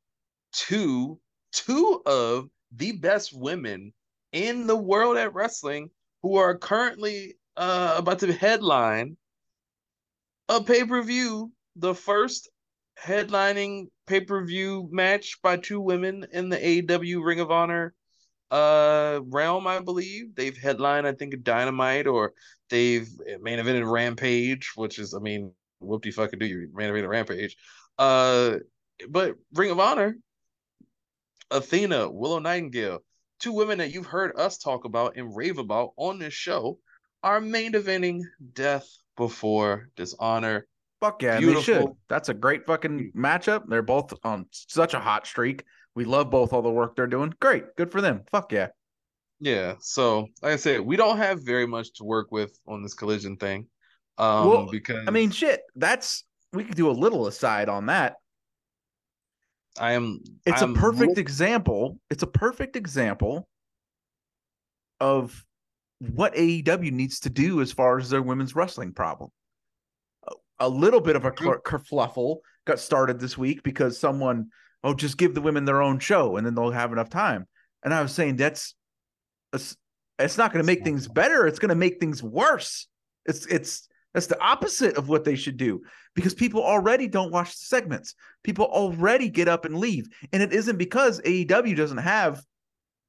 Speaker 2: to two of the best women in the world at wrestling who are currently uh, about to headline a pay per view, the first headlining pay per view match by two women in the AEW Ring of Honor uh realm, I believe. They've headlined, I think, Dynamite or they've main evented Rampage, which is, I mean, whoop de fucking do you main evented Rampage. Uh, but Ring of Honor, Athena, Willow Nightingale, two women that you've heard us talk about and rave about on this show, are main eventing Death Before Dishonor.
Speaker 1: Fuck yeah, Beautiful. they should. That's a great fucking matchup. They're both on such a hot streak. We love both all the work they're doing. Great, good for them. Fuck yeah.
Speaker 2: Yeah. So, like I said, we don't have very much to work with on this collision thing. Um, well, because
Speaker 1: I mean, shit, that's we could do a little aside on that.
Speaker 2: I am.
Speaker 1: It's
Speaker 2: I'm
Speaker 1: a perfect example. It's a perfect example of what AEW needs to do as far as their women's wrestling problem. A, little bit of a mm-hmm. kerfluffle got started this week because someone, oh, just give the women their own show and then they'll have enough time. And I was saying that's it's not going to make things better. It's going to make things worse. It's it's that's the opposite of what they should do because people already don't watch the segments. People already get up and leave, and it isn't because AEW doesn't have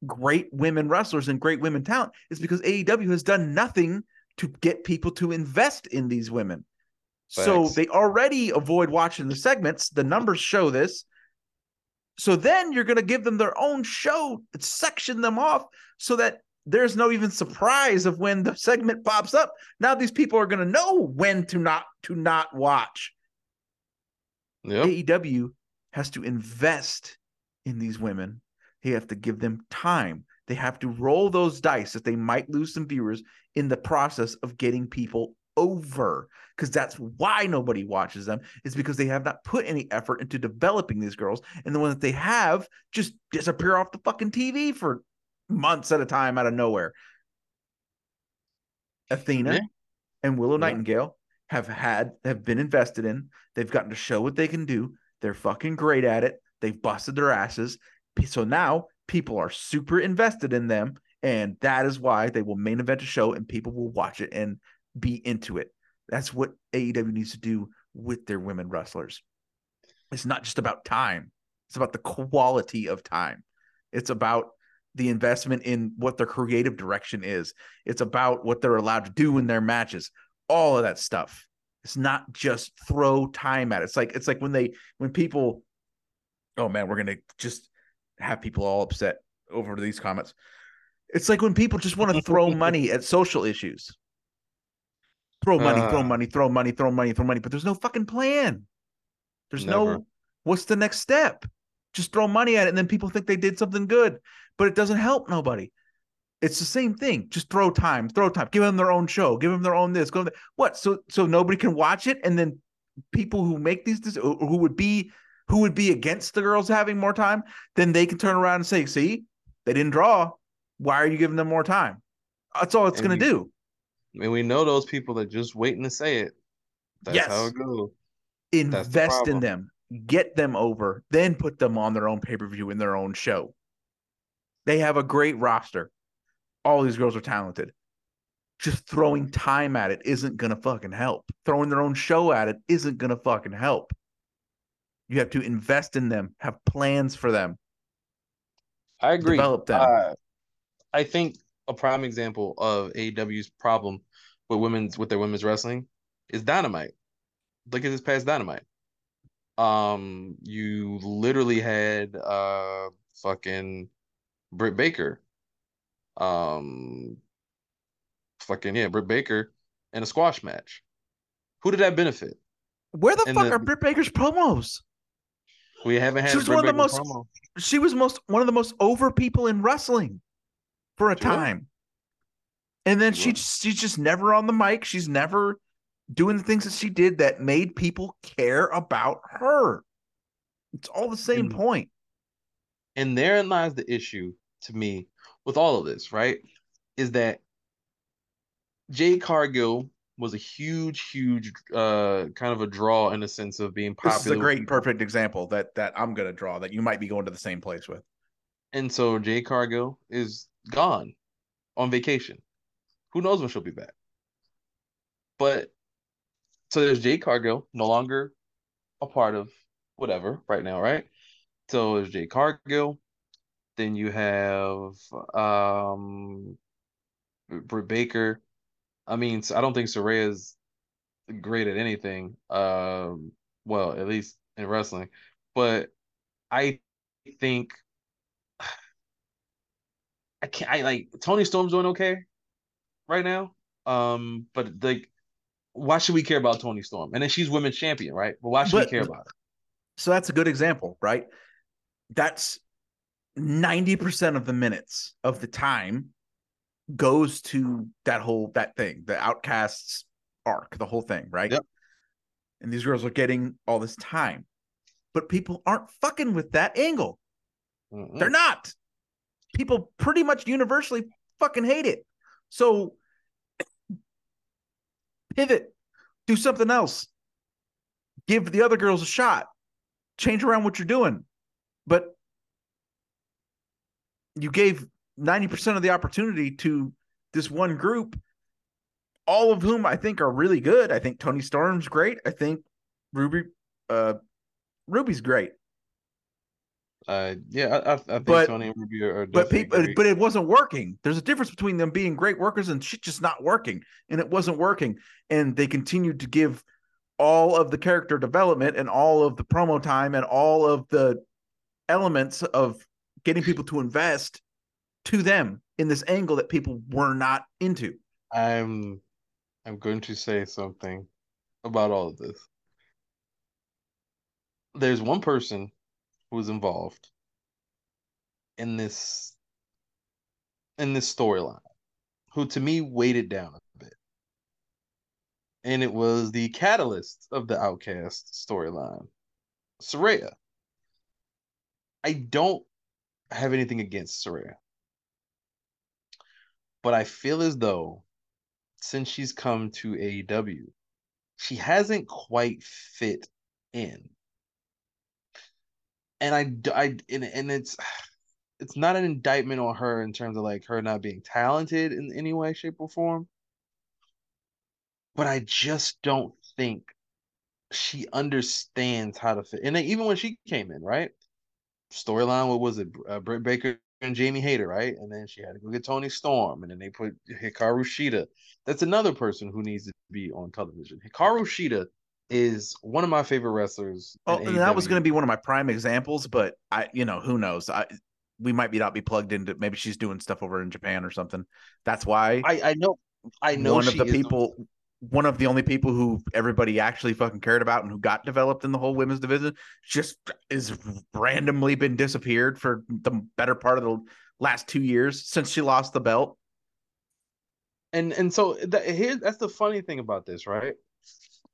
Speaker 1: great women wrestlers and great women talent is because AEW has done nothing to get people to invest in these women. So they already avoid watching the segments. The numbers show this. So then you're going to give them their own show, section them off so that there's no even surprise of when the segment pops up. Now these people are going to know when to not to not watch.
Speaker 2: Yep.
Speaker 1: AEW has to invest in these women. They have to give them time. They have to roll those dice that they might lose some viewers in the process of getting people over. Because that's why nobody watches them, is because they have not put any effort into developing these girls. And the ones that they have just disappear off the fucking TV for months at a time out of nowhere. Athena
Speaker 2: Yeah.
Speaker 1: and Willow
Speaker 2: Yeah.
Speaker 1: Nightingale have had have been invested in. They've gotten to show what they can do. They're fucking great at it. They've busted their asses. So now people are super invested in them, and that is why they will main event a show and people will watch it and be into it. That's what AEW needs to do with their women wrestlers. It's not just about time. It's about the quality of time. It's about the investment in what their creative direction is. It's about what they're allowed to do in their matches. All of that stuff. It's not just throw time at it. It's like it's like when they when people oh man, we're gonna just have people all upset over these comments. It's like when people just want to throw <laughs> money at social issues. Throw money, throw
Speaker 2: Uh.
Speaker 1: money, throw money, throw money, throw money, but there's no fucking plan. There's
Speaker 2: Never.
Speaker 1: no what's the next step? Just throw money at it and then people think they did something good, but it doesn't help nobody. It's the same thing. Just throw time, throw time. Give them their own show. Give them their own this. Go what? So so nobody can watch it, and then people who make these or who would be who would be against the girls having more time, then they can turn around and say, "See, they didn't draw. Why are you giving them more time?" That's all it's
Speaker 2: And
Speaker 1: going to do.
Speaker 2: I mean, we know those people that just waiting to say it. That's
Speaker 1: Yes.
Speaker 2: how it goes.
Speaker 1: Invest in them, get them over, then put them on their own pay per view in their own show. They have a great roster. All these girls are talented. Just throwing time at it isn't gonna fucking help. Throwing their own show at it isn't gonna fucking help. You have to invest in them, have plans for them.
Speaker 2: I agree.
Speaker 1: Develop them.
Speaker 2: Uh, I think a prime example of AEW's problem with women's with their women's wrestling is Dynamite. Look at this past Dynamite. Um, you literally had uh fucking Britt Baker. Um, fucking yeah, Britt Baker in a squash match. Who did that benefit?
Speaker 1: Where the
Speaker 2: And
Speaker 1: fuck
Speaker 2: the-
Speaker 1: are Britt Baker's promos?
Speaker 2: We haven't had
Speaker 1: She was one of the most-
Speaker 2: promo.
Speaker 1: She was most one of the most over people in wrestling for a
Speaker 2: She was.
Speaker 1: time. And then
Speaker 2: She
Speaker 1: she
Speaker 2: was.
Speaker 1: she's just never on the mic. She's never doing the things that she did that made people care about her. It's all the same point.
Speaker 2: And therein lies the issue to me with all of this, right? Is that Jade Cargill was a huge, huge uh kind of a draw in the sense of being popular.
Speaker 1: This is a great, perfect example that that I'm gonna draw that you might be going to the same place with.
Speaker 2: And so Jade Cargill is gone on vacation. Who knows when she'll be back? But so there's Jade Cargill, no longer a part of whatever right now, right? So there's Jade Cargill. Then you have um Britt Baker. I mean, I don't think Saraya's great at anything. Um, well, at least in wrestling. But I think <sighs> I can't. I like Toni Storm's doing okay right now. Um, but like, why should we care about Toni Storm? And then she's women's champion, right? But why should
Speaker 1: But-
Speaker 2: we care about her?
Speaker 1: So that's a good example, right? That's 90% of the minutes of the time goes to that whole that thing, the outcasts arc, the whole thing, right?
Speaker 2: Yep.
Speaker 1: And these girls are getting all this time. But people aren't fucking with that angle.
Speaker 2: Mm-mm.
Speaker 1: They're not. People pretty much universally fucking hate it. So pivot, do something else. Give the other girls a shot. Change around what you're doing. But you gave 90% of the opportunity to this one group, all of whom I think are really good. I think Toni Storm's great. I think Ruby uh Ruby's great.
Speaker 2: Uh, yeah, I, I think
Speaker 1: But-
Speaker 2: Toni and Ruby are.
Speaker 1: but people,
Speaker 2: great.
Speaker 1: but it wasn't working. There's a difference between them being great workers and shit just not working, and it wasn't working. And they continued to give all of the character development and all of the promo time and all of the elements of getting people to invest to them in this angle that people were not into.
Speaker 2: I'm I'm going to say something about all of this. There's one person who's involved in this in this storyline who to me weighed it down a bit. And it was the catalyst of the Outcast storyline. Saraya. I don't have anything against Saraya. But I feel as though since she's come to AEW, she hasn't quite fit in. And I, I and, and it's <sighs> it's not an indictment on her in terms of like her not being talented in any way, shape, or form. But I just don't think she understands how to fit. And even when she came in, right? Storyline, what was it? Uh, Britt Baker and Jamie Hayter, right? And then she had to go get Toni Storm, and then they put Hikaru Shida. That's another person who needs to be on television. Hikaru Shida is one of my favorite wrestlers.
Speaker 1: Oh, and that was going to be one of my prime examples, but I, you know, who knows? I we might be not be plugged into. Maybe she's doing stuff over in Japan or something. That's why
Speaker 2: I, I know, I know.
Speaker 1: one of the people, one of the only people who everybody actually fucking cared about and who got developed in the whole women's division, just is randomly been disappeared for the better part of the last two years since she lost the belt.
Speaker 2: and and so that, here that's the funny thing about this, right?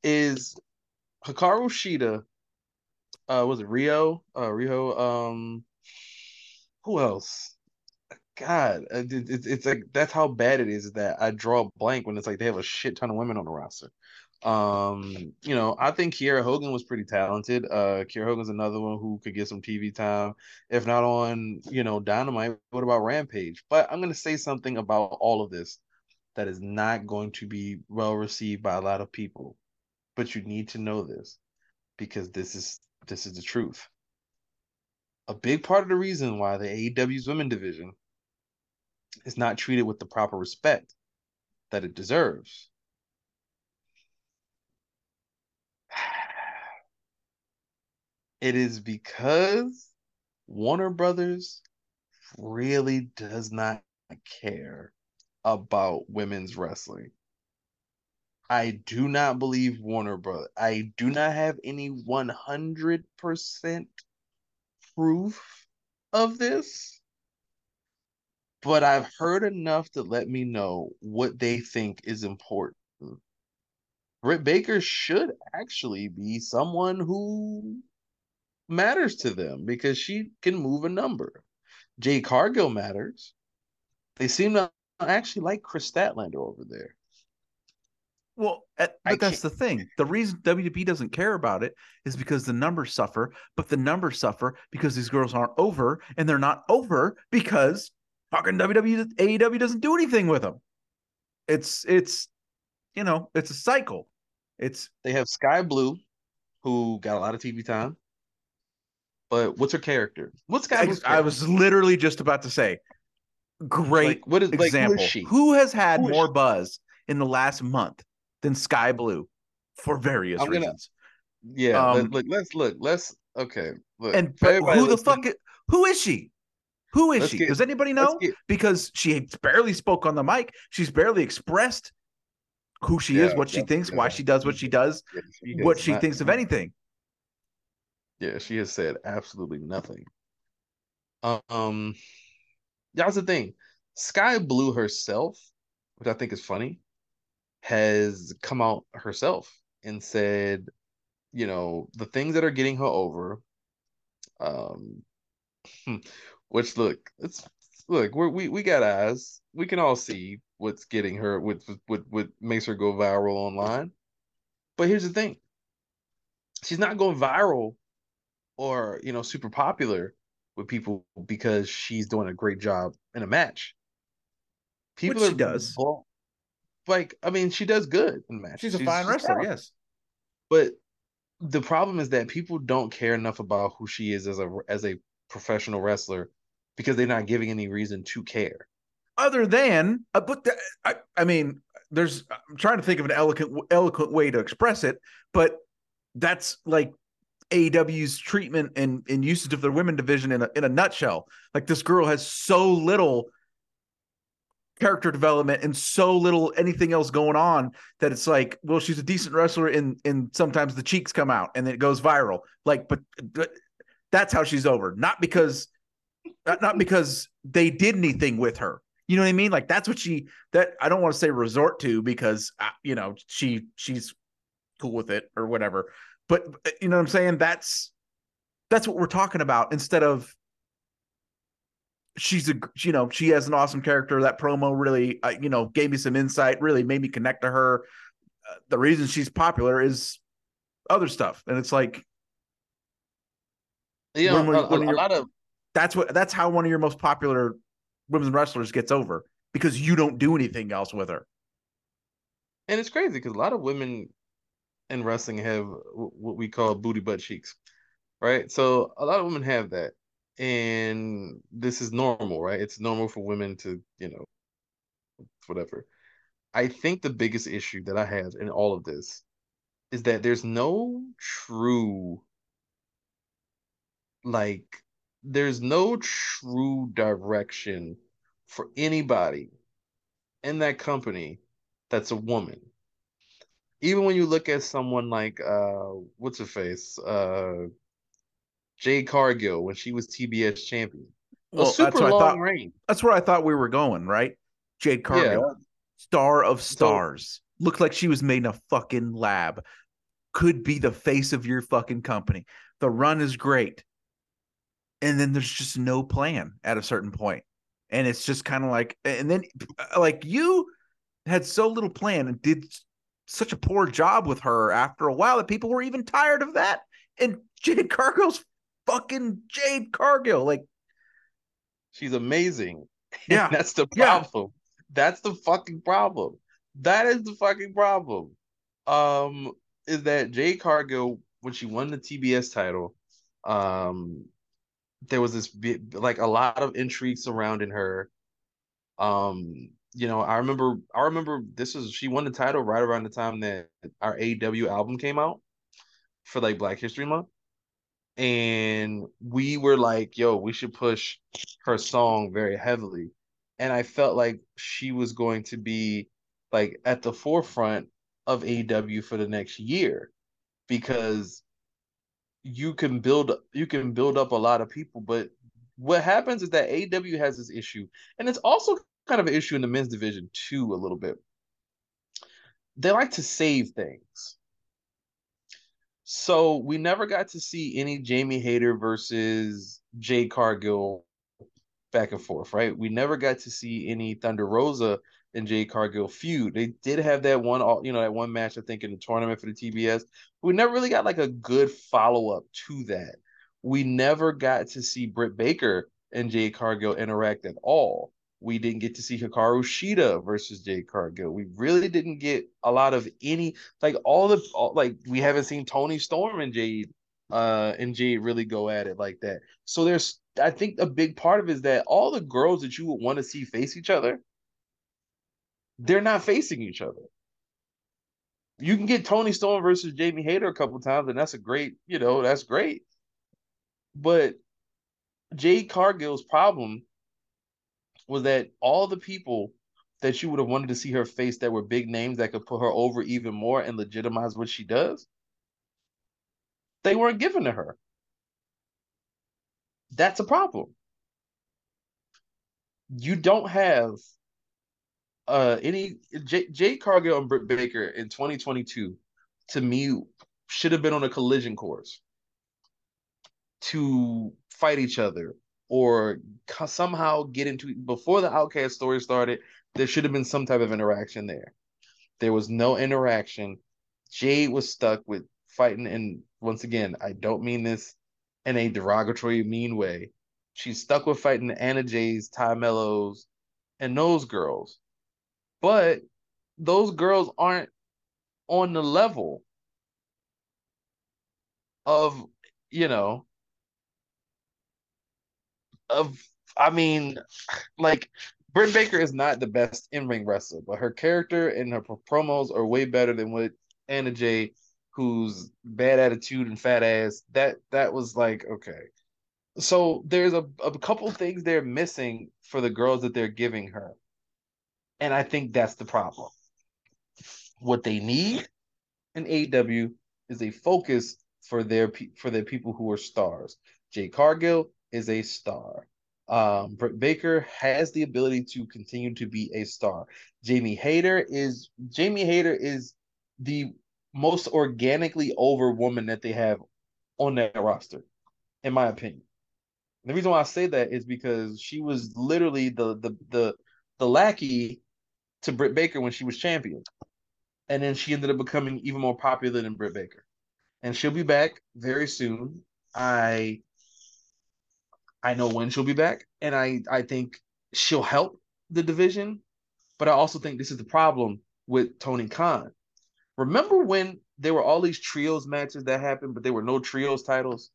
Speaker 2: Is Hikaru Shida, uh, was it Riho? Uh, Riho. Um, who else? God, uh, it, it, it's like that's how bad it is that I draw a blank when it's like they have a shit ton of women on the roster. Um, you know, I think Kiera Hogan was pretty talented. Uh, Kiera Hogan's another one who could get some TV time, if not on, you know, Dynamite. What about Rampage? But I'm gonna say something about all of this that is not going to be well received by a lot of people. But you need to know this because this is this is the truth. A big part of the reason why the AEW's women division is not treated with the proper respect that it deserves. <sighs> It is because Warner Brothers really does not care about women's wrestling. I do not believe Warner Brothers. I do not have any 100% proof of this, but I've heard enough to let me know what they think is important. Britt Baker should actually be someone who matters to them because she can move a number. Jade Cargill matters. They seem to actually like Kris Statlander over there.
Speaker 1: Well, uh,
Speaker 2: I
Speaker 1: but that's the thing. The reason WWE doesn't care about it is because the numbers suffer, but the numbers suffer because these girls aren't over, and they're not over because fucking WWE AEW doesn't do anything with them. It's it's you know it's a cycle. It's
Speaker 2: They have Skye Blue, who got a lot of TV time. But what's her character? What's Skye Blue's
Speaker 1: I was literally just about to say, great
Speaker 2: like what is like
Speaker 1: example.
Speaker 2: is?
Speaker 1: Who has had
Speaker 2: Who
Speaker 1: more
Speaker 2: she?
Speaker 1: buzz in the last month than Skye Blue for various
Speaker 2: gonna-
Speaker 1: reasons?
Speaker 2: Yeah,
Speaker 1: Um,
Speaker 2: let, look, let's look. Let's okay. Look,
Speaker 1: And who the
Speaker 2: listening,
Speaker 1: fuck? Is, Who is she? Who is
Speaker 2: Let's
Speaker 1: she?
Speaker 2: get-
Speaker 1: Does anybody know?
Speaker 2: get-
Speaker 1: Because she barely spoke on the mic. She's barely expressed who she is,
Speaker 2: Yeah,
Speaker 1: what she thinks, why she does what she does,
Speaker 2: yeah, she
Speaker 1: what she
Speaker 2: not-
Speaker 1: thinks of anything.
Speaker 2: Yeah, she has said absolutely nothing. Um, that's the thing. Skye Blue herself, which I think is funny, has come out herself and said, you know, the things that are getting her over. Um, which look, it's look, we're, we we got eyes. We can all see what's getting her, what what what makes her go viral online. But here's the thing: she's not going viral or you know super popular with people because she's doing a great job in a match. People
Speaker 1: Which
Speaker 2: are
Speaker 1: she does.
Speaker 2: well, like I mean, she does good in matches.
Speaker 1: She's a fine wrestler, yes.
Speaker 2: But the problem is that people don't care enough about who she is as a as a professional wrestler because they're not giving any reason to care.
Speaker 1: Other than, uh, but the, I, I mean, there's. I'm trying to think of an eloquent, eloquent way to express it, but that's like AEW's treatment and, and usage of their women division in a, in a nutshell. Like this girl has so little character development and so little anything else going on that it's like, well, she's a decent wrestler and and sometimes the cheeks come out and it goes viral. Like, but, but that's how she's over. Not because not, not because they did anything with her. You know what I mean? Like that's what she that I don't want to say resort to because uh, you know she she's cool with it or whatever. But uh, you know what I'm saying? That's that's what we're talking about instead of she's a you know she has an awesome character that promo really uh, you know gave me some insight really made me connect to her uh, the reason she's popular is other stuff and it's like
Speaker 2: you know, when, when a, a lot of
Speaker 1: that's what that's how one of your most popular women's wrestlers gets over because you don't do anything else with her
Speaker 2: and it's crazy because a lot of women in wrestling have what we call booty butt cheeks right so a lot of women have that and this is normal, right? It's normal for women to, you know, whatever. I think the biggest issue that I have in all of this is that there's no true like there's no true direction for anybody in that company that's a woman. Even when you look at someone like uh what's her face? Uh Jade Cargill when she was TBS champion. Well, a super long
Speaker 1: thought,
Speaker 2: reign.
Speaker 1: That's where I thought we were going, right? Jade Cargill, yeah. star of stars. So, Looked like she was made in a fucking lab. Could be the face of your fucking company. The run is great. And then there's just no plan at a certain. And it's just kind of like, and then like you had so little plan and did such a poor job with her after a while that people were even tired of that. And <laughs> Jade Cargill's fucking Jade Cargill. Like,
Speaker 2: she's amazing. <laughs> Yeah, that's the problem. Yeah. That's the fucking problem. That is the fucking problem. Um, is that Jade Cargill when she won the TBS title, um, there was this like a lot of intrigue surrounding her. Um, you know, I remember, I remember this was she won the title right around the time that our AEW album came out for like Black History Month and we were like, yo, we should push her song very heavily. And I felt like she was going to be like at the forefront of AEW for the next year because you can build you can build up a lot of people, but what happens is that AEW has this issue, and it's also kind of an issue in the men's division too, a little bit. They like to save things. So we never got to see any Jamie Hayter versus Jade Cargill back and forth, right? We never got to see any Thunder Rosa and Jade Cargill feud. They did have that one, you know, that one match I think in the tournament for the TBS. We never really got like a good follow up to that. We never got to see Britt Baker and Jade Cargill interact at all. We didn't get to see Hikaru Shida versus Jade Cargill. We really didn't get a lot of any like all the all, like we haven't seen Toni Storm and Jade uh and Jade really go at it like that. So there's I think a big part of it is that all the girls that you would want to see face each other, they're not facing each other. You can get Toni Storm versus Jamie Hayter a couple times, and that's a great, you know, that's great. But Jade Cargill's problem was that all the people that you would have wanted to see her face that were big names that could put her over even more and legitimize what she does, they weren't given to her. That's a problem. You don't have uh any J- Jade Cargill and Britt Baker in 2022 to me should have been on a collision course to fight each other or somehow get into before the outcast story started there should have been some type of interaction there. There was no interaction. Jade was stuck with fighting and once again i don't mean this in a derogatory mean way. She's stuck with fighting Anna Jays Tay Melos and those girls but those girls aren't on the level of you know of I mean, like Britt Baker is not the best in ring wrestler, but her character and her promos are way better than what Anna Jay, who's bad attitude and fat ass. That that was like okay. So there's a, a couple things they're missing for the girls that they're giving her. And I think that's the problem. What they need in AEW is a focus for their for their people who are stars. Jade Cargill is a star. Um, Britt Baker has the ability to continue to be a star. Jamie Hayter is Jamie Hayter is the most organically over woman that they have on that roster, in my opinion. The reason why I say that is because she was literally the the the the lackey to Britt Baker when she was champion, and then she ended up becoming even more popular than Britt Baker, and she'll be back very soon. I I know when she'll be back, and I I think she'll help the division. But I also think this is the problem with Tony Khan. Remember when there were all these trios matches that happened, but there were no trios titles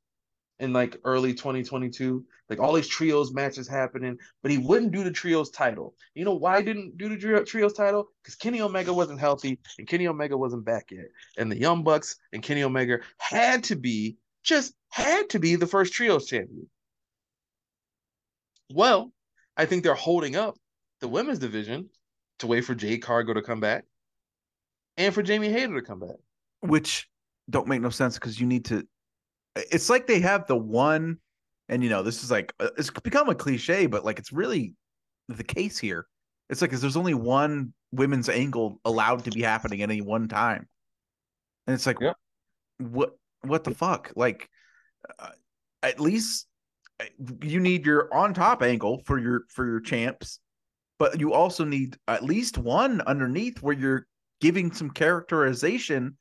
Speaker 2: in like early 2022, like all these trios matches happening, but he wouldn't do the trios title. You know why he didn't do the trios title? Because Kenny Omega wasn't healthy and Kenny Omega wasn't back yet, and the Young Bucks and Kenny Omega had to be just had to be the first trios champion. Well, I think they're holding up the women's division to wait for Jade Cargill to come back and for Jamie Hayter to come back.
Speaker 1: Which don't make no sense because you need to. It's like they have the one, and you know, this is like, uh, it's become a cliche, but like it's really the case here. It's like, there's only one women's angle allowed to be happening at any one time. And it's like, what, what the fuck? Like, uh, at least you need your on top angle for your for your champs, but you also need at least one underneath where you're giving some characterization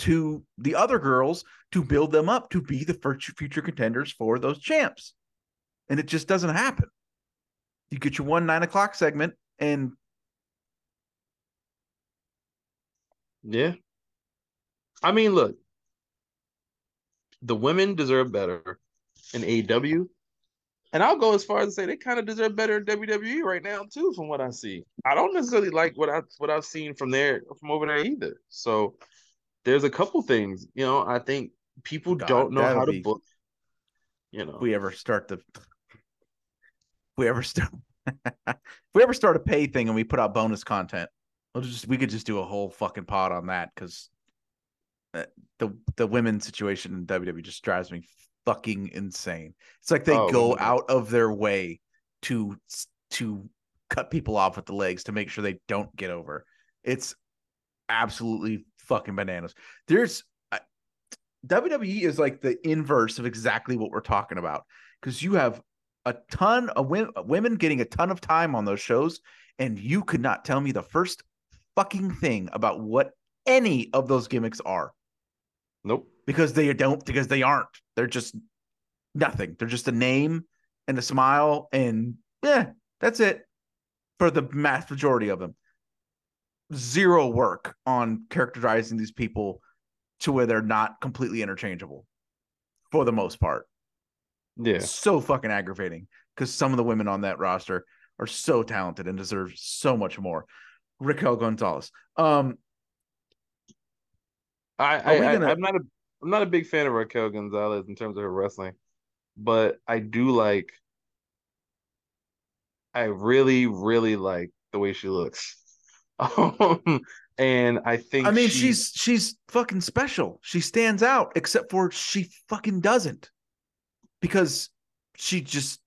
Speaker 1: to the other girls to build them up to be the future contenders for those champs. And it just doesn't happen. You get your one nine o'clock segment and
Speaker 2: yeah. I mean, look, the women deserve better in AEW. And I'll go as far as to say they kind of deserve better in WWE right now too, from what I see. I don't necessarily like what I what I've seen from there from over there either. So there's a couple things, you know. I think people God, don't know how to book. You know,
Speaker 1: if we ever start the, <laughs> if we ever start, <laughs> if we ever start a pay thing and we put out bonus content, we'll just we could just do a whole fucking pod on that because the the women situation in WWE just drives me fucking insane. It's like they oh, go out of their way to to cut people off with the legs to make sure they don't get over. It's absolutely fucking bananas. There's WWE is like the inverse of exactly what we're talking about because you have a ton of women getting a ton of time on those shows, and you could not tell me the first fucking thing about what any of those gimmicks are.
Speaker 2: Nope
Speaker 1: because they don't because they aren't. They're just nothing. They're just a name and a smile and yeah, that's it for the mass majority of them. Zero work on characterizing these people to where they're not completely interchangeable for the most part.
Speaker 2: Yeah.
Speaker 1: so fucking aggravating because some of the women on that roster are so talented and deserve so much more. Raquel Gonzalez. Um
Speaker 2: I, I, gonna... I am not a I'm not a big fan of Raquel Gonzalez in terms of her wrestling, but I do like. I really, really like the way she looks. Um, and I think
Speaker 1: I mean she, she's she's fucking special. She stands out, except for she fucking doesn't. Because she just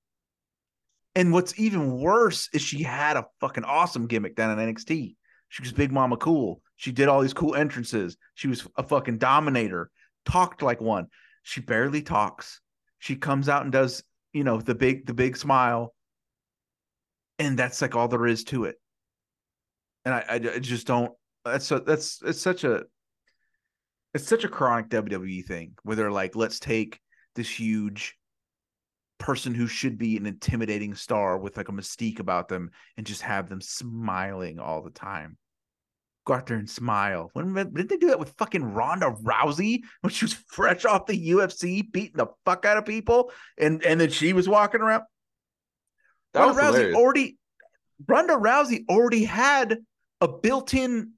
Speaker 1: and what's even worse is she had a fucking awesome gimmick down in NXT. She was Big Mama Cool. She did all these cool entrances. She was a fucking dominator talked like one. She barely talks. She comes out and does, you know, the big the big smile. And that's like all there is to it. And I, I, just don't that's a, that's it's such a it's such a chronic WWE thing where they're like, let's take this huge person who should be an intimidating star with like a mystique about them and just have them smiling all the time go out there and smile. When didn't they do that with fucking Ronda Rousey when she was <laughs> fresh off the UFC, beating the fuck out of people, and and then she was walking around?
Speaker 2: That
Speaker 1: Ronda
Speaker 2: was
Speaker 1: Rousey
Speaker 2: hilarious.
Speaker 1: already Ronda Rousey already had a built-in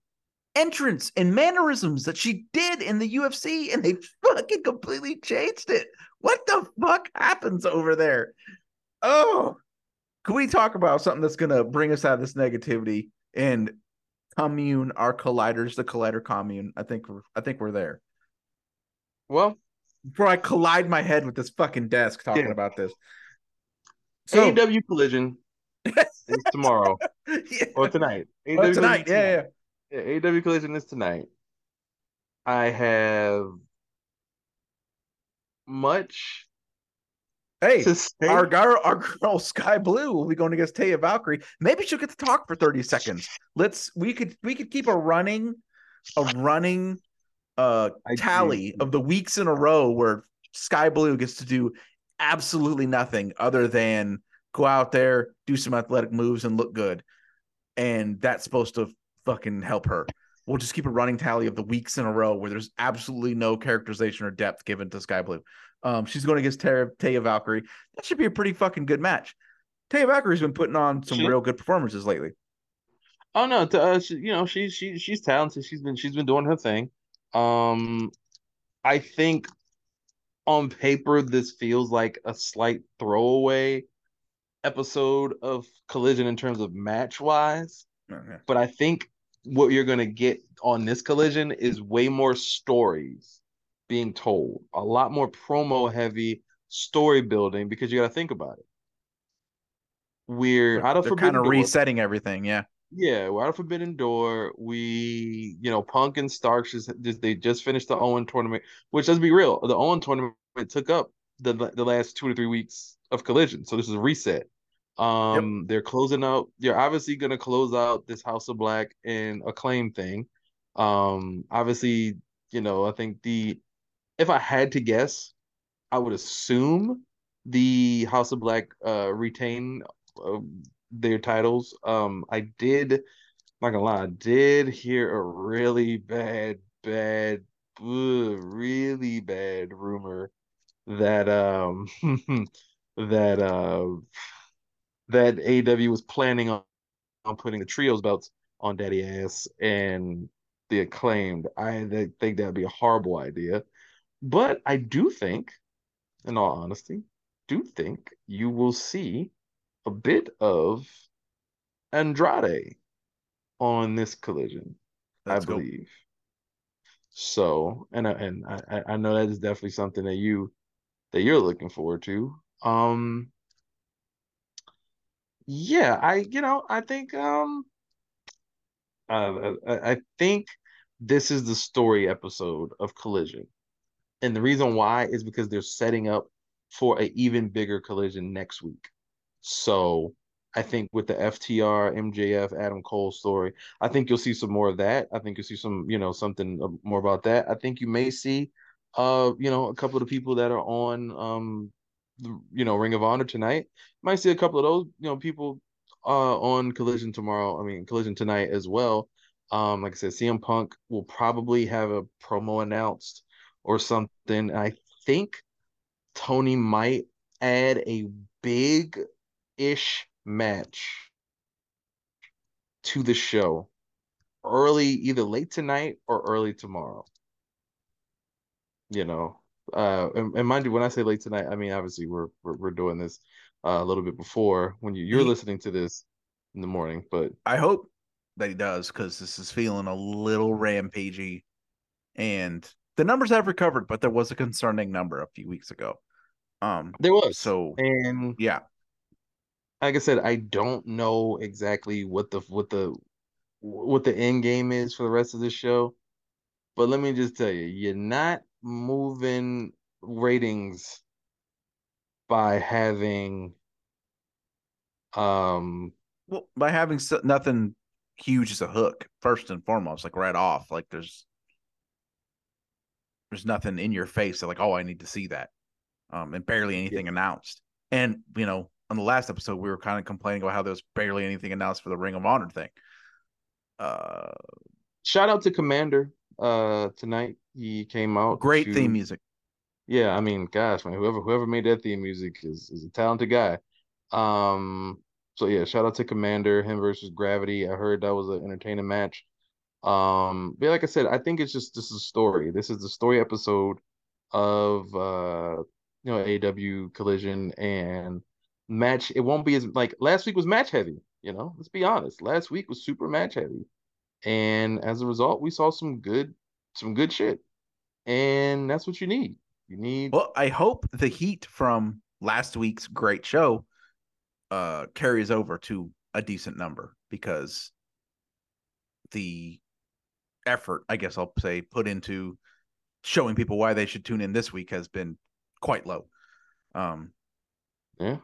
Speaker 1: entrance and mannerisms that she did in the UFC, and they fucking completely changed it. What the fuck happens over there? Oh, can we talk about something that's gonna bring us out of this negativity and commune our colliders, the collider commune? I think we're I think we're there.
Speaker 2: Well,
Speaker 1: Before I collide my head with this fucking desk talking
Speaker 2: Yeah.
Speaker 1: about this. So
Speaker 2: AEW Collision <laughs> is tomorrow <laughs>
Speaker 1: yeah.
Speaker 2: or tonight. <laughs>
Speaker 1: Oh,
Speaker 2: AEW
Speaker 1: tonight, yeah, yeah.
Speaker 2: Yeah, AEW Collision is tonight. I have much
Speaker 1: Hey, our girl, our girl Skye Blue will be going against Taya Valkyrie. Maybe she'll get to talk for 30 seconds. Let's we could we could keep a running a running uh tally of the weeks in a row where Skye Blue gets to do absolutely nothing other than go out there, do some athletic moves and look good. And that's supposed to fucking help her. We'll just keep a running tally of the weeks in a row where there's absolutely no characterization or depth given to Skye Blue. Um, she's going against Taya, Taya Valkyrie. That should be a pretty fucking good match. Taya Valkyrie's been putting on some
Speaker 2: She-
Speaker 1: real good performances lately.
Speaker 2: Oh no, to, uh, she, you know she's she she's talented. She's been she's been doing her thing. Um, I think on paper this feels like a slight throwaway episode of Collision in terms of match wise,
Speaker 1: Okay.
Speaker 2: but I think what you're gonna get on this Collision is way more stories being told, a lot more promo heavy story building because you got to think about it. We're out of
Speaker 1: kind of resetting everything. Yeah.
Speaker 2: Yeah, we're out of Forbidden Door. We, you know, Punk and Starks just, just they just finished the Owen tournament, which let's be real, the Owen tournament took up the the last two to three weeks of Collision, so this is a reset. Um, they're closing out. They're obviously gonna close out this House of Black and Acclaim thing. Um, obviously, you know, I think the if I had to guess, I would assume the House of Black uh retain uh, their titles. Um, I did, not gonna lie, I did hear a really bad, bad, ugh, really bad rumor that um <laughs> that uh that AW was planning on, on putting the trios belts on Daddy Ass and the acclaimed. I th- think that'd be a horrible idea. But I do think, in all honesty, do think you will see a bit of Andrade on this collision,
Speaker 1: Let's
Speaker 2: I
Speaker 1: go.
Speaker 2: believe. So, and I- and I I know that is definitely something that you that you're looking forward to. Um, yeah, I you know I think um uh, I, I think this is the story episode of Collision, and the reason why is because they're setting up for an even bigger collision next week. So I think with the FTR, MJF, Adam Cole story, I think you'll see some more of that. I think you'll see some, you know, something uh, more about that. I think you may see, uh, you know, a couple of the people that are on, um, you know, Ring of Honor tonight. Might see a couple of those, you know, people, uh, on Collision tomorrow. I mean, Collision tonight as well. Um, like I said, CM Punk will probably have a promo announced or something. I think Tony might add a big ish match to the show early, either late tonight or early tomorrow. You know, uh, and, and mind you, when I say late tonight, I mean obviously we're we're, we're doing this uh, a little bit before when you, you're listening to this in the morning, but
Speaker 1: I hope that he does because this is feeling a little rampagey. And the numbers have recovered, but there was a concerning number a few weeks ago. Um,
Speaker 2: there was
Speaker 1: so
Speaker 2: and
Speaker 1: yeah,
Speaker 2: like I said, I don't know exactly what the what the what the end game is for the rest of the show. But let me just tell you, you're not moving ratings by having um
Speaker 1: well, by having so, nothing huge as a hook, first and foremost, like right off, like there's there's nothing in your face that like, oh, I need to see that, um, and barely anything announced. And you know, on the last episode, we were kind of complaining about how there was barely anything announced for the Ring of Honor thing. Uh,
Speaker 2: shout out to Komander uh tonight. He came out
Speaker 1: great
Speaker 2: to-
Speaker 1: theme music.
Speaker 2: Yeah, I mean, gosh, man, whoever whoever made that theme music is is a talented guy. Um, so yeah, shout out to Komander him versus Gravity. I heard that was an entertaining match. Um, but like I said, I think it's just this is a story. This is the story episode of uh you know AW Collision and match. It won't be as like last week was match heavy. You know, let's be honest. Last week was super match heavy, and as a result, we saw some good some good shit, and that's what you need. You need.
Speaker 1: Well, I hope the heat from last week's great show uh carries over to a decent number because the effort, I guess I'll say, put into showing people why they should tune in this week has been quite low. Um,
Speaker 2: yeah.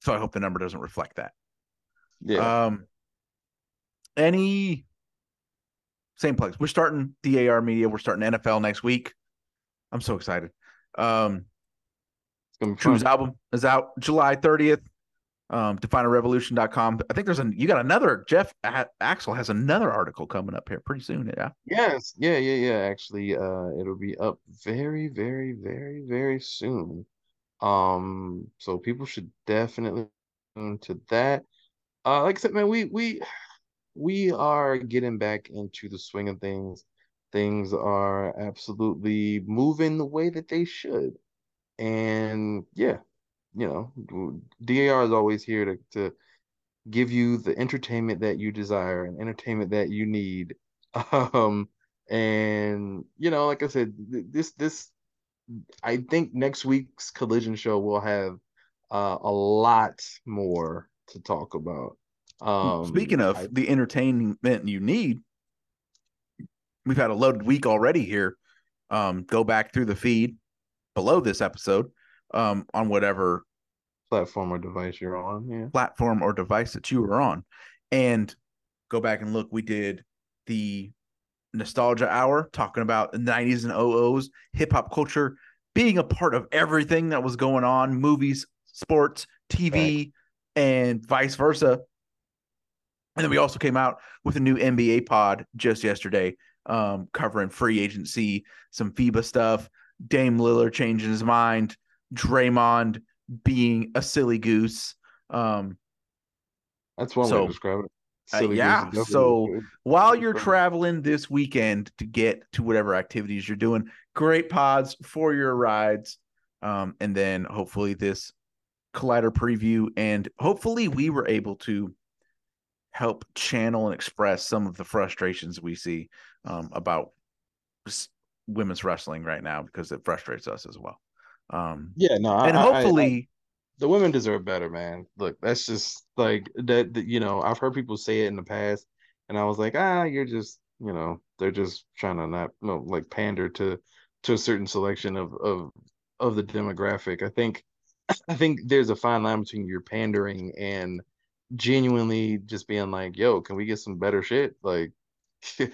Speaker 1: So I hope the number doesn't reflect that.
Speaker 2: Yeah.
Speaker 1: Um, any same place. We're starting DAR media. We're starting NFL next week. I'm so excited. Um, True's album is out July 30th. Um, definerevolution.com. I think there's a you got another Jeff Axel has another article coming up here pretty soon. Yeah.
Speaker 2: Yes. Yeah. Yeah. Yeah. Actually, uh, it'll be up very, very, very, very soon. Um, so people should definitely tune to that. Uh, like I said, man, we we we are getting back into the swing of things. Things are absolutely moving the way that they should. And yeah, you know, DAR is always here to, to give you the entertainment that you desire and entertainment that you need. <laughs> Um, and you know, like I said, this this I think next week's collision show will have uh, a lot more to talk about. Um,
Speaker 1: Speaking of I, the entertainment you need, we've had a loaded week already here. Um, go back through the feed below this episode um, on whatever
Speaker 2: platform or device you're on. Yeah.
Speaker 1: Platform or device that you were on. And go back and look. We did the nostalgia hour talking about the 90s and 00s, hip hop culture being a part of everything that was going on movies, sports, TV, right. and vice versa. And then we also came out with a new NBA pod just yesterday, um, covering free agency, some FIBA stuff, Dame Lillard changing his mind, Draymond being a silly goose. Um,
Speaker 2: That's one so, way to describe it.
Speaker 1: Uh, yeah. So while you're traveling this weekend to get to whatever activities you're doing, great pods for your rides. Um, and then hopefully this collider preview, and hopefully we were able to help channel and express some of the frustrations we see um, about women's wrestling right now because it frustrates us as well. Um,
Speaker 2: yeah, no,
Speaker 1: and
Speaker 2: I,
Speaker 1: hopefully.
Speaker 2: I, I, the women deserve better, man. Look, that's just like that, that. You know, I've heard people say it in the past, and I was like, ah, you're just, you know, they're just trying to not, you know, like pander to to a certain selection of of of the demographic. I think, <clears throat> I think there's a fine line between your pandering and genuinely just being like, yo, can we get some better shit? Like, <laughs> and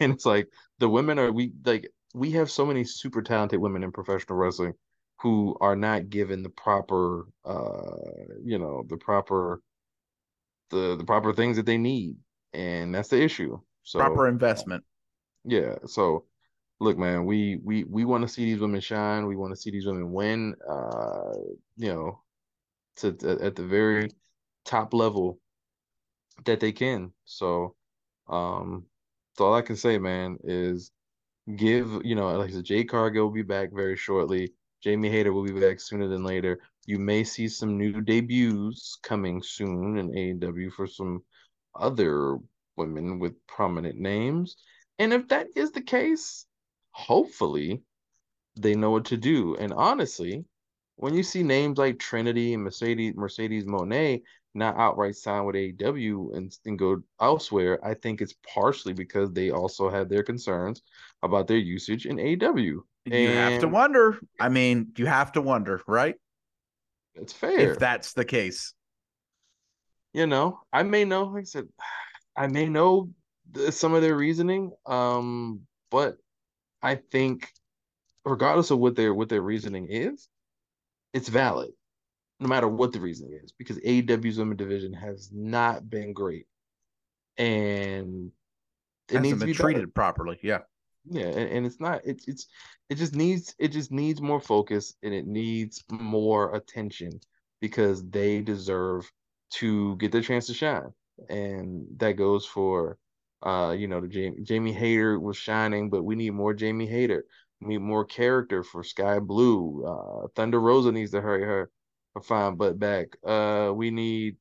Speaker 2: it's like the women are we like we have so many super talented women in professional wrestling who are not given the proper uh you know the proper the the proper things that they need. And that's the issue. So
Speaker 1: proper investment.
Speaker 2: Yeah. So look man we we we want to see these women shine. We want to see these women win uh you know to, to at the very top level that they can so um so all i can say man is give you know like I said, Jade Cargill will be back very shortly Jamie Hayter will be back sooner than later. You may see some new debuts coming soon in AEW for some other women with prominent names. And if that is the case, hopefully they know what to do. And honestly, when you see names like Trinity and Mercedes Mercedes Moné not outright sign with AEW and, and go elsewhere, I think it's partially because they also have their concerns about their usage in AEW.
Speaker 1: You have to wonder. I mean, you have to wonder, right?
Speaker 2: It's fair.
Speaker 1: If that's the case.
Speaker 2: You know, I may know, like I said, I may know some of their reasoning. Um, but I think regardless of what their what their reasoning is, it's valid, no matter what the reason is, because AEW's women division has not been great. And
Speaker 1: it Hasn't needs to be treated better. properly. Yeah
Speaker 2: yeah and, and it's not it's it's it just needs it just needs more focus and it needs more attention because they deserve to get their chance to shine. And that goes for uh, you know, the Jamie Jamie Hayter was shining, but we need more Jamie Hayter. We need more character for Skye Blue. Uh, Thunder Rosa needs to hurry her, her fine butt back. Uh, we need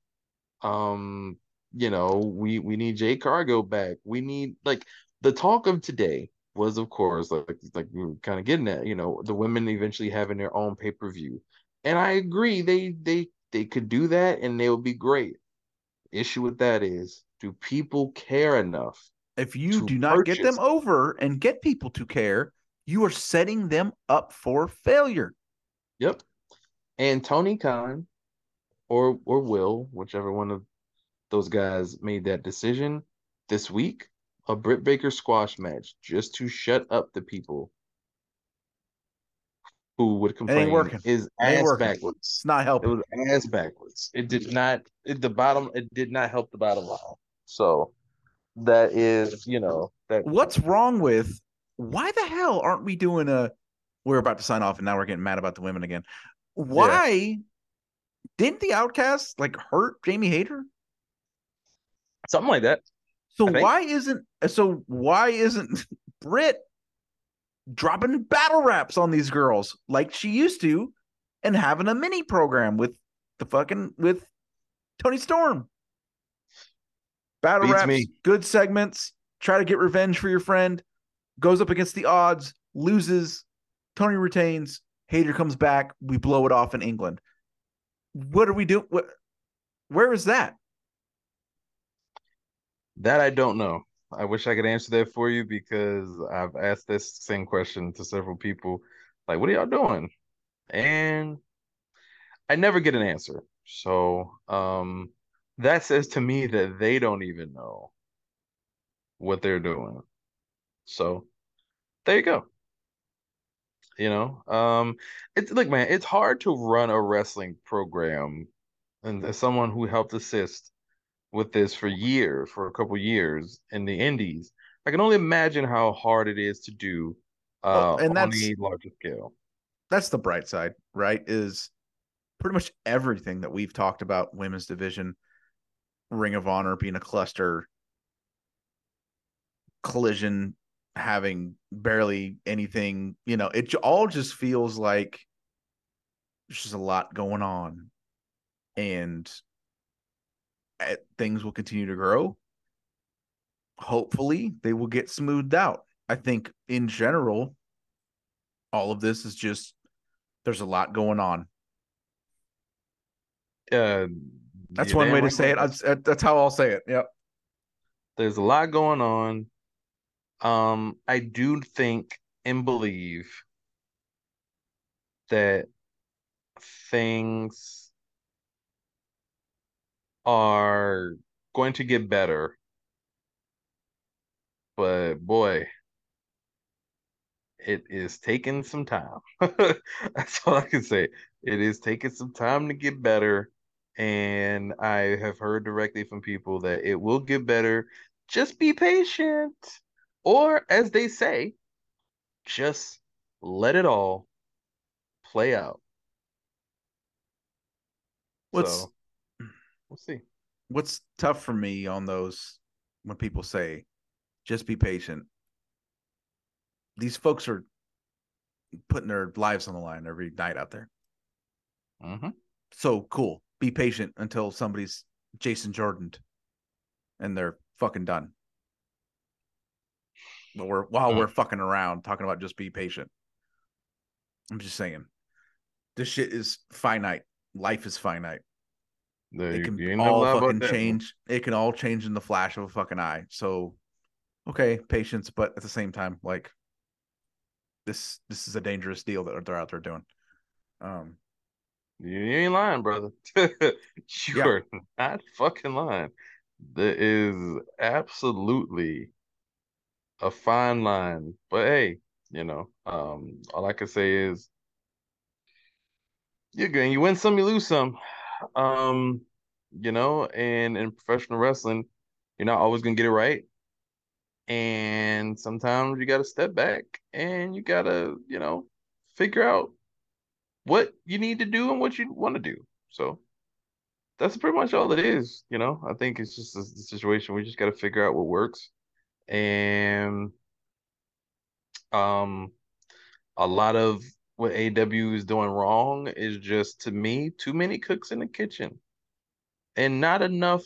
Speaker 2: um, you know, we we need Jade Cargill back. We need like the talk of today was of course like like we were kind of getting at, you know, the women eventually having their own pay-per-view. And I agree they they they could do that and they would be great. Issue with that is do people care enough?
Speaker 1: If you do not get them over and get people to care, you are setting them up for failure.
Speaker 2: Yep. And Tony Khan or or Will, whichever one of those guys made that decision this week, a Britt Baker squash match just to shut up the people who would complain
Speaker 1: working.
Speaker 2: is ass
Speaker 1: working.
Speaker 2: backwards.
Speaker 1: It's not helping.
Speaker 2: It was ass backwards. It did not. It, the bottom. It did not help the bottom line. So that is, you know, that.
Speaker 1: What's wrong with? Why the hell aren't we doing a? We're about to sign off, and now we're getting mad about the women again. Why yeah. didn't the Outcast like hurt Jamie Hayter?
Speaker 2: Something like that.
Speaker 1: So why isn't so why isn't <laughs> Britt dropping battle raps on these girls like she used to and having a mini program with the fucking with Toni Storm? Battle Beats raps, me. good segments. Try to get revenge for your friend. Goes up against the odds, loses. Toni retains. Hayter comes back. We blow it off in England. What are we doing? Where is that?
Speaker 2: That I don't know. I wish I could answer that for you because I've asked this same question to several people. Like, what are y'all doing? And I never get an answer. So, um, that says to me that they don't even know what they're doing. So there you go. You know, um, it's like man, it's hard to run a wrestling program, and as someone who helped assist with this for years, for a couple years in the Indies, I can only imagine how hard it is to do uh, and on a larger scale.
Speaker 1: That's the bright side, right? Is pretty much everything that we've talked about women's division Ring of Honor being a cluster, Collision having barely anything, you know, it all just feels like there's just a lot going on. And eh, things will continue to grow. Hopefully, they will get smoothed out. I think in general, all of this is just there's a lot going on.
Speaker 2: Uh,
Speaker 1: that's one way to say it. That's, that's how I'll say it. Yep.
Speaker 2: There's a lot going on. Um, I do think and believe that things are going to get better. But boy, it is taking some time. <laughs> That's all I can say. It is taking some time to get better and I have heard directly from people that it will get better. Just be patient. Or as they say, just let it all play out.
Speaker 1: What's so,
Speaker 2: we'll see.
Speaker 1: What's tough for me on those when people say just be patient. These folks are putting their lives on the line every night out there.
Speaker 2: Mm-hmm.
Speaker 1: So cool be patient until somebody's Jason Jordan and they're fucking done. But we're while mm. we're fucking around talking about just be patient. I'm just saying. This shit is finite. Life is finite. it can all fucking change. It can all change in the flash of a fucking eye. So okay, patience, but at the same time, like this this is a dangerous deal that they're out there doing. Um
Speaker 2: you ain't lying, brother. <laughs> You're yeah. not fucking lying. There is absolutely a fine line. But hey, you know, um, all I can say is you're good. You win some, you lose some. Um, you know, and in professional wrestling, you're not always gonna get it right. And sometimes you gotta step back and you gotta, you know, figure out what you need to do and what you want to do. So that's pretty much all it is. You know, I think it's just a, situation we just got to figure out what works, and um, a lot of what AW is doing wrong is just to me too many cooks in the kitchen, and not enough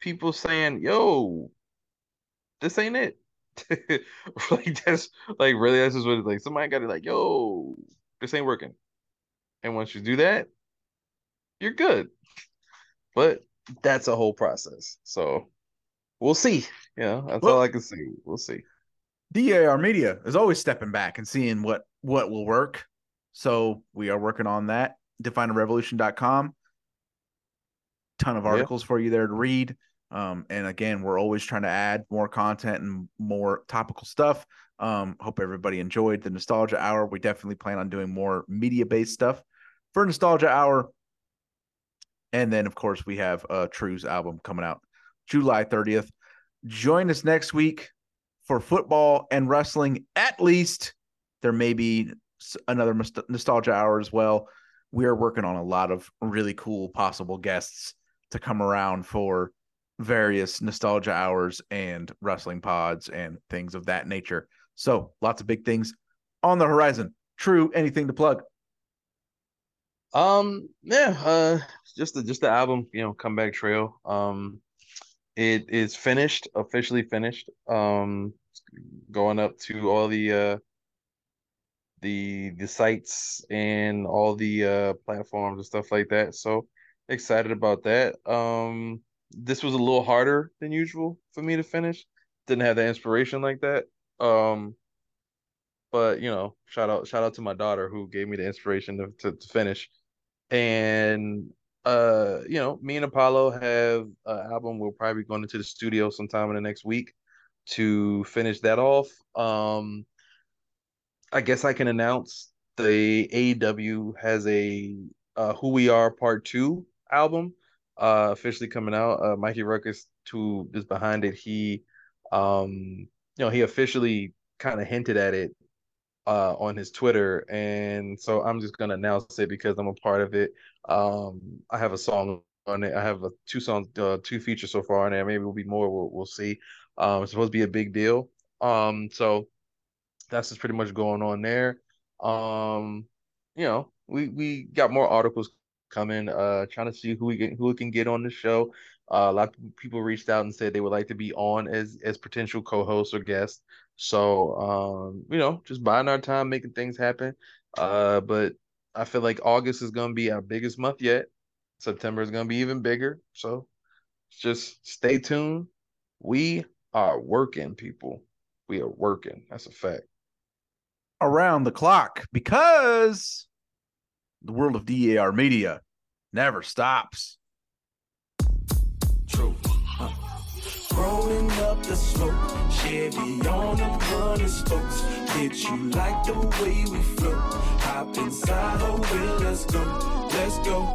Speaker 2: people saying, "Yo, this ain't it." <laughs> like that's like really that's just what it's like. Somebody got to like, "Yo, this ain't working," and once you do that, you're good. But that's a whole process. So we'll see. Yeah, that's well, all I can see. We'll see.
Speaker 1: DAR Media is always stepping back and seeing what what will work. So we are working on that. DefineArevolution.com. Ton of articles yeah. for you there to read. Um, and again, we're always trying to add more content and more topical stuff. Um, hope everybody enjoyed the Nostalgia Hour. We definitely plan on doing more media based stuff for Nostalgia Hour. And then, of course, we have a True's album coming out July 30th. Join us next week for football and wrestling. At least there may be another nostalgia hour as well. We are working on a lot of really cool possible guests to come around for various nostalgia hours and wrestling pods and things of that nature. So lots of big things on the horizon. True, anything to plug?
Speaker 2: Um, yeah, uh, just the just the album, you know, Comeback Trail. Um, it is finished, officially finished. Um, going up to all the uh the the sites and all the uh platforms and stuff like that. So excited about that. Um, this was a little harder than usual for me to finish. Didn't have the inspiration like that. Um, but you know, shout out shout out to my daughter who gave me the inspiration to, to, to finish and uh you know me and apollo have an album. We'll probably be going into the studio sometime in the next week to finish that off. Um i guess i can announce the aew has a uh, who we are part two album uh officially coming out. Uh Mikey Rukus who is behind it he um you know he officially kind of hinted at it uh, on his Twitter, and so I'm just gonna announce it because I'm a part of it. Um, I have a song on it. I have a, two songs, uh, two features so far on there. Maybe will be more. We'll, we'll see. Um, it's supposed to be a big deal. Um, so that's just pretty much going on there. Um, you know, we we got more articles coming. Uh, trying to see who we get, who we can get on the show. Uh, a lot of people reached out and said they would like to be on as as potential co-hosts or guests. So um, you know, just buying our time, making things happen. Uh, but I feel like August is gonna be our biggest month yet. September is gonna be even bigger. So just stay tuned. We are working, people. We are working. That's a fact.
Speaker 1: Around the clock because the world of DAR media never stops. True. Rolling up the smoke, Chevy on the running spokes. Bitch, you like the way we flow. Hop inside her wheel, let's go, let's go.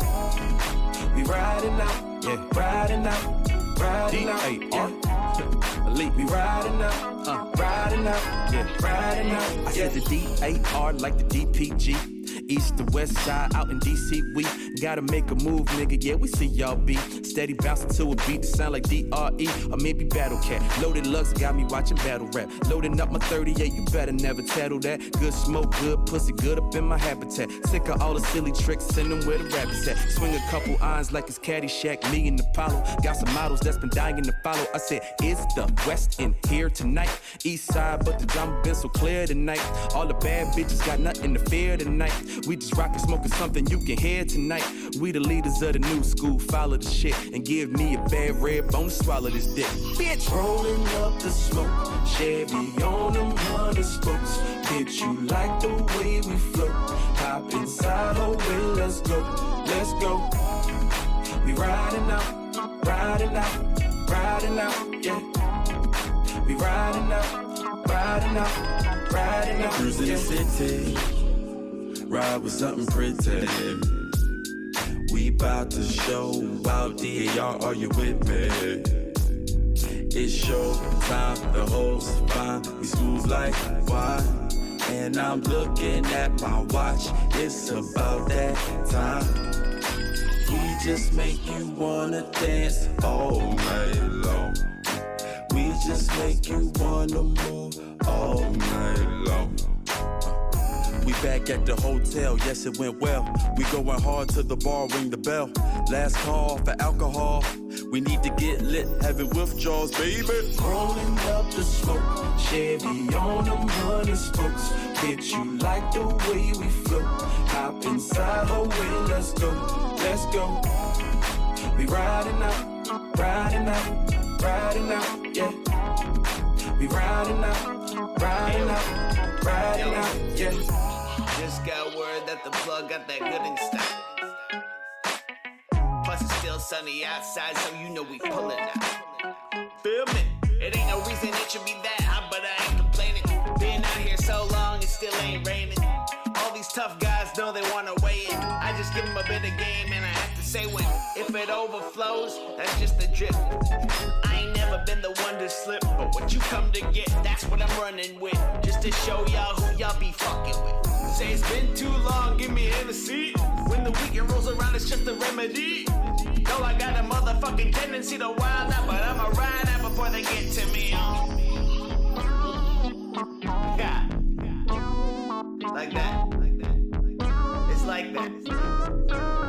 Speaker 1: We riding out, yeah, riding out, riding out, yeah. Elite. We riding out, uh, riding out, yeah, riding out. I said the D A R like the DPG. East to west side, out in DC, we gotta make a move, nigga. Yeah, we see y'all be steady bouncing to a beat that sound like DRE or maybe Battle Cat. Loaded Lux got me watching battle rap. Loading up my 38, you better never tattle that. Good smoke, good pussy, good up in my habitat. Sick of all the silly tricks, send them where the rabbits at. Swing a couple eyes like it's Caddyshack, me and Apollo. Got some models that's been dying to follow. I said, is the West in here tonight? East side, but the drama been so clear tonight. All the bad bitches got nothing to fear tonight. We just rockin', smoking something you can hear tonight. We the leaders of the new school, follow the shit and give me a bad red bone to swallow this dick. Bitch, rolling up the smoke, Chevy on them hundred spokes. Bitch, you like the way we flow? Hop inside, oh well, let's go, let's go. We riding out, riding out, riding out, yeah. We riding out, riding out, riding out. Cruising yeah. the city ride with something pretty. We bout to show out DAR, are you with me? It's show time, the hoes fine, we smooth like wine. And I'm looking at my watch, it's about that time. We
Speaker 3: just make you wanna dance all night long. We just make you wanna move all night long. We back at the hotel, yes it went well. We going hard to the bar, ring the bell. Last call for alcohol. We need to get lit, having withdrawals, baby.
Speaker 4: Rolling up the smoke, Chevy on them honey spokes. Bitch, you like the way we flow. Hop inside oh, her way, let's go, let's go. We riding out, riding out, riding out, yeah. We riding out, riding out, riding out, yeah.
Speaker 5: Just got word that the plug got that good in stock. Plus it's still sunny outside, so you know we pullin' out. Feel me? It ain't no reason it should be that hot, but I ain't complaining. Been out here so long, it still ain't raining. All these tough guys know they wanna weigh in. I just give them a bit of game, and I have to say when if it overflows, that's just a drip. I ain't never been the one to slip, but what you come to get, that's what I'm running with. Just to show y'all who y'all be fucking with. Say it's been too long, give me in the seat. When the weekend rolls around, it's just a remedy. Know I got a motherfucking tendency to wild out, but I'ma ride out before they get to me on. Yeah. Like that. Like that. It's like that. It's like that.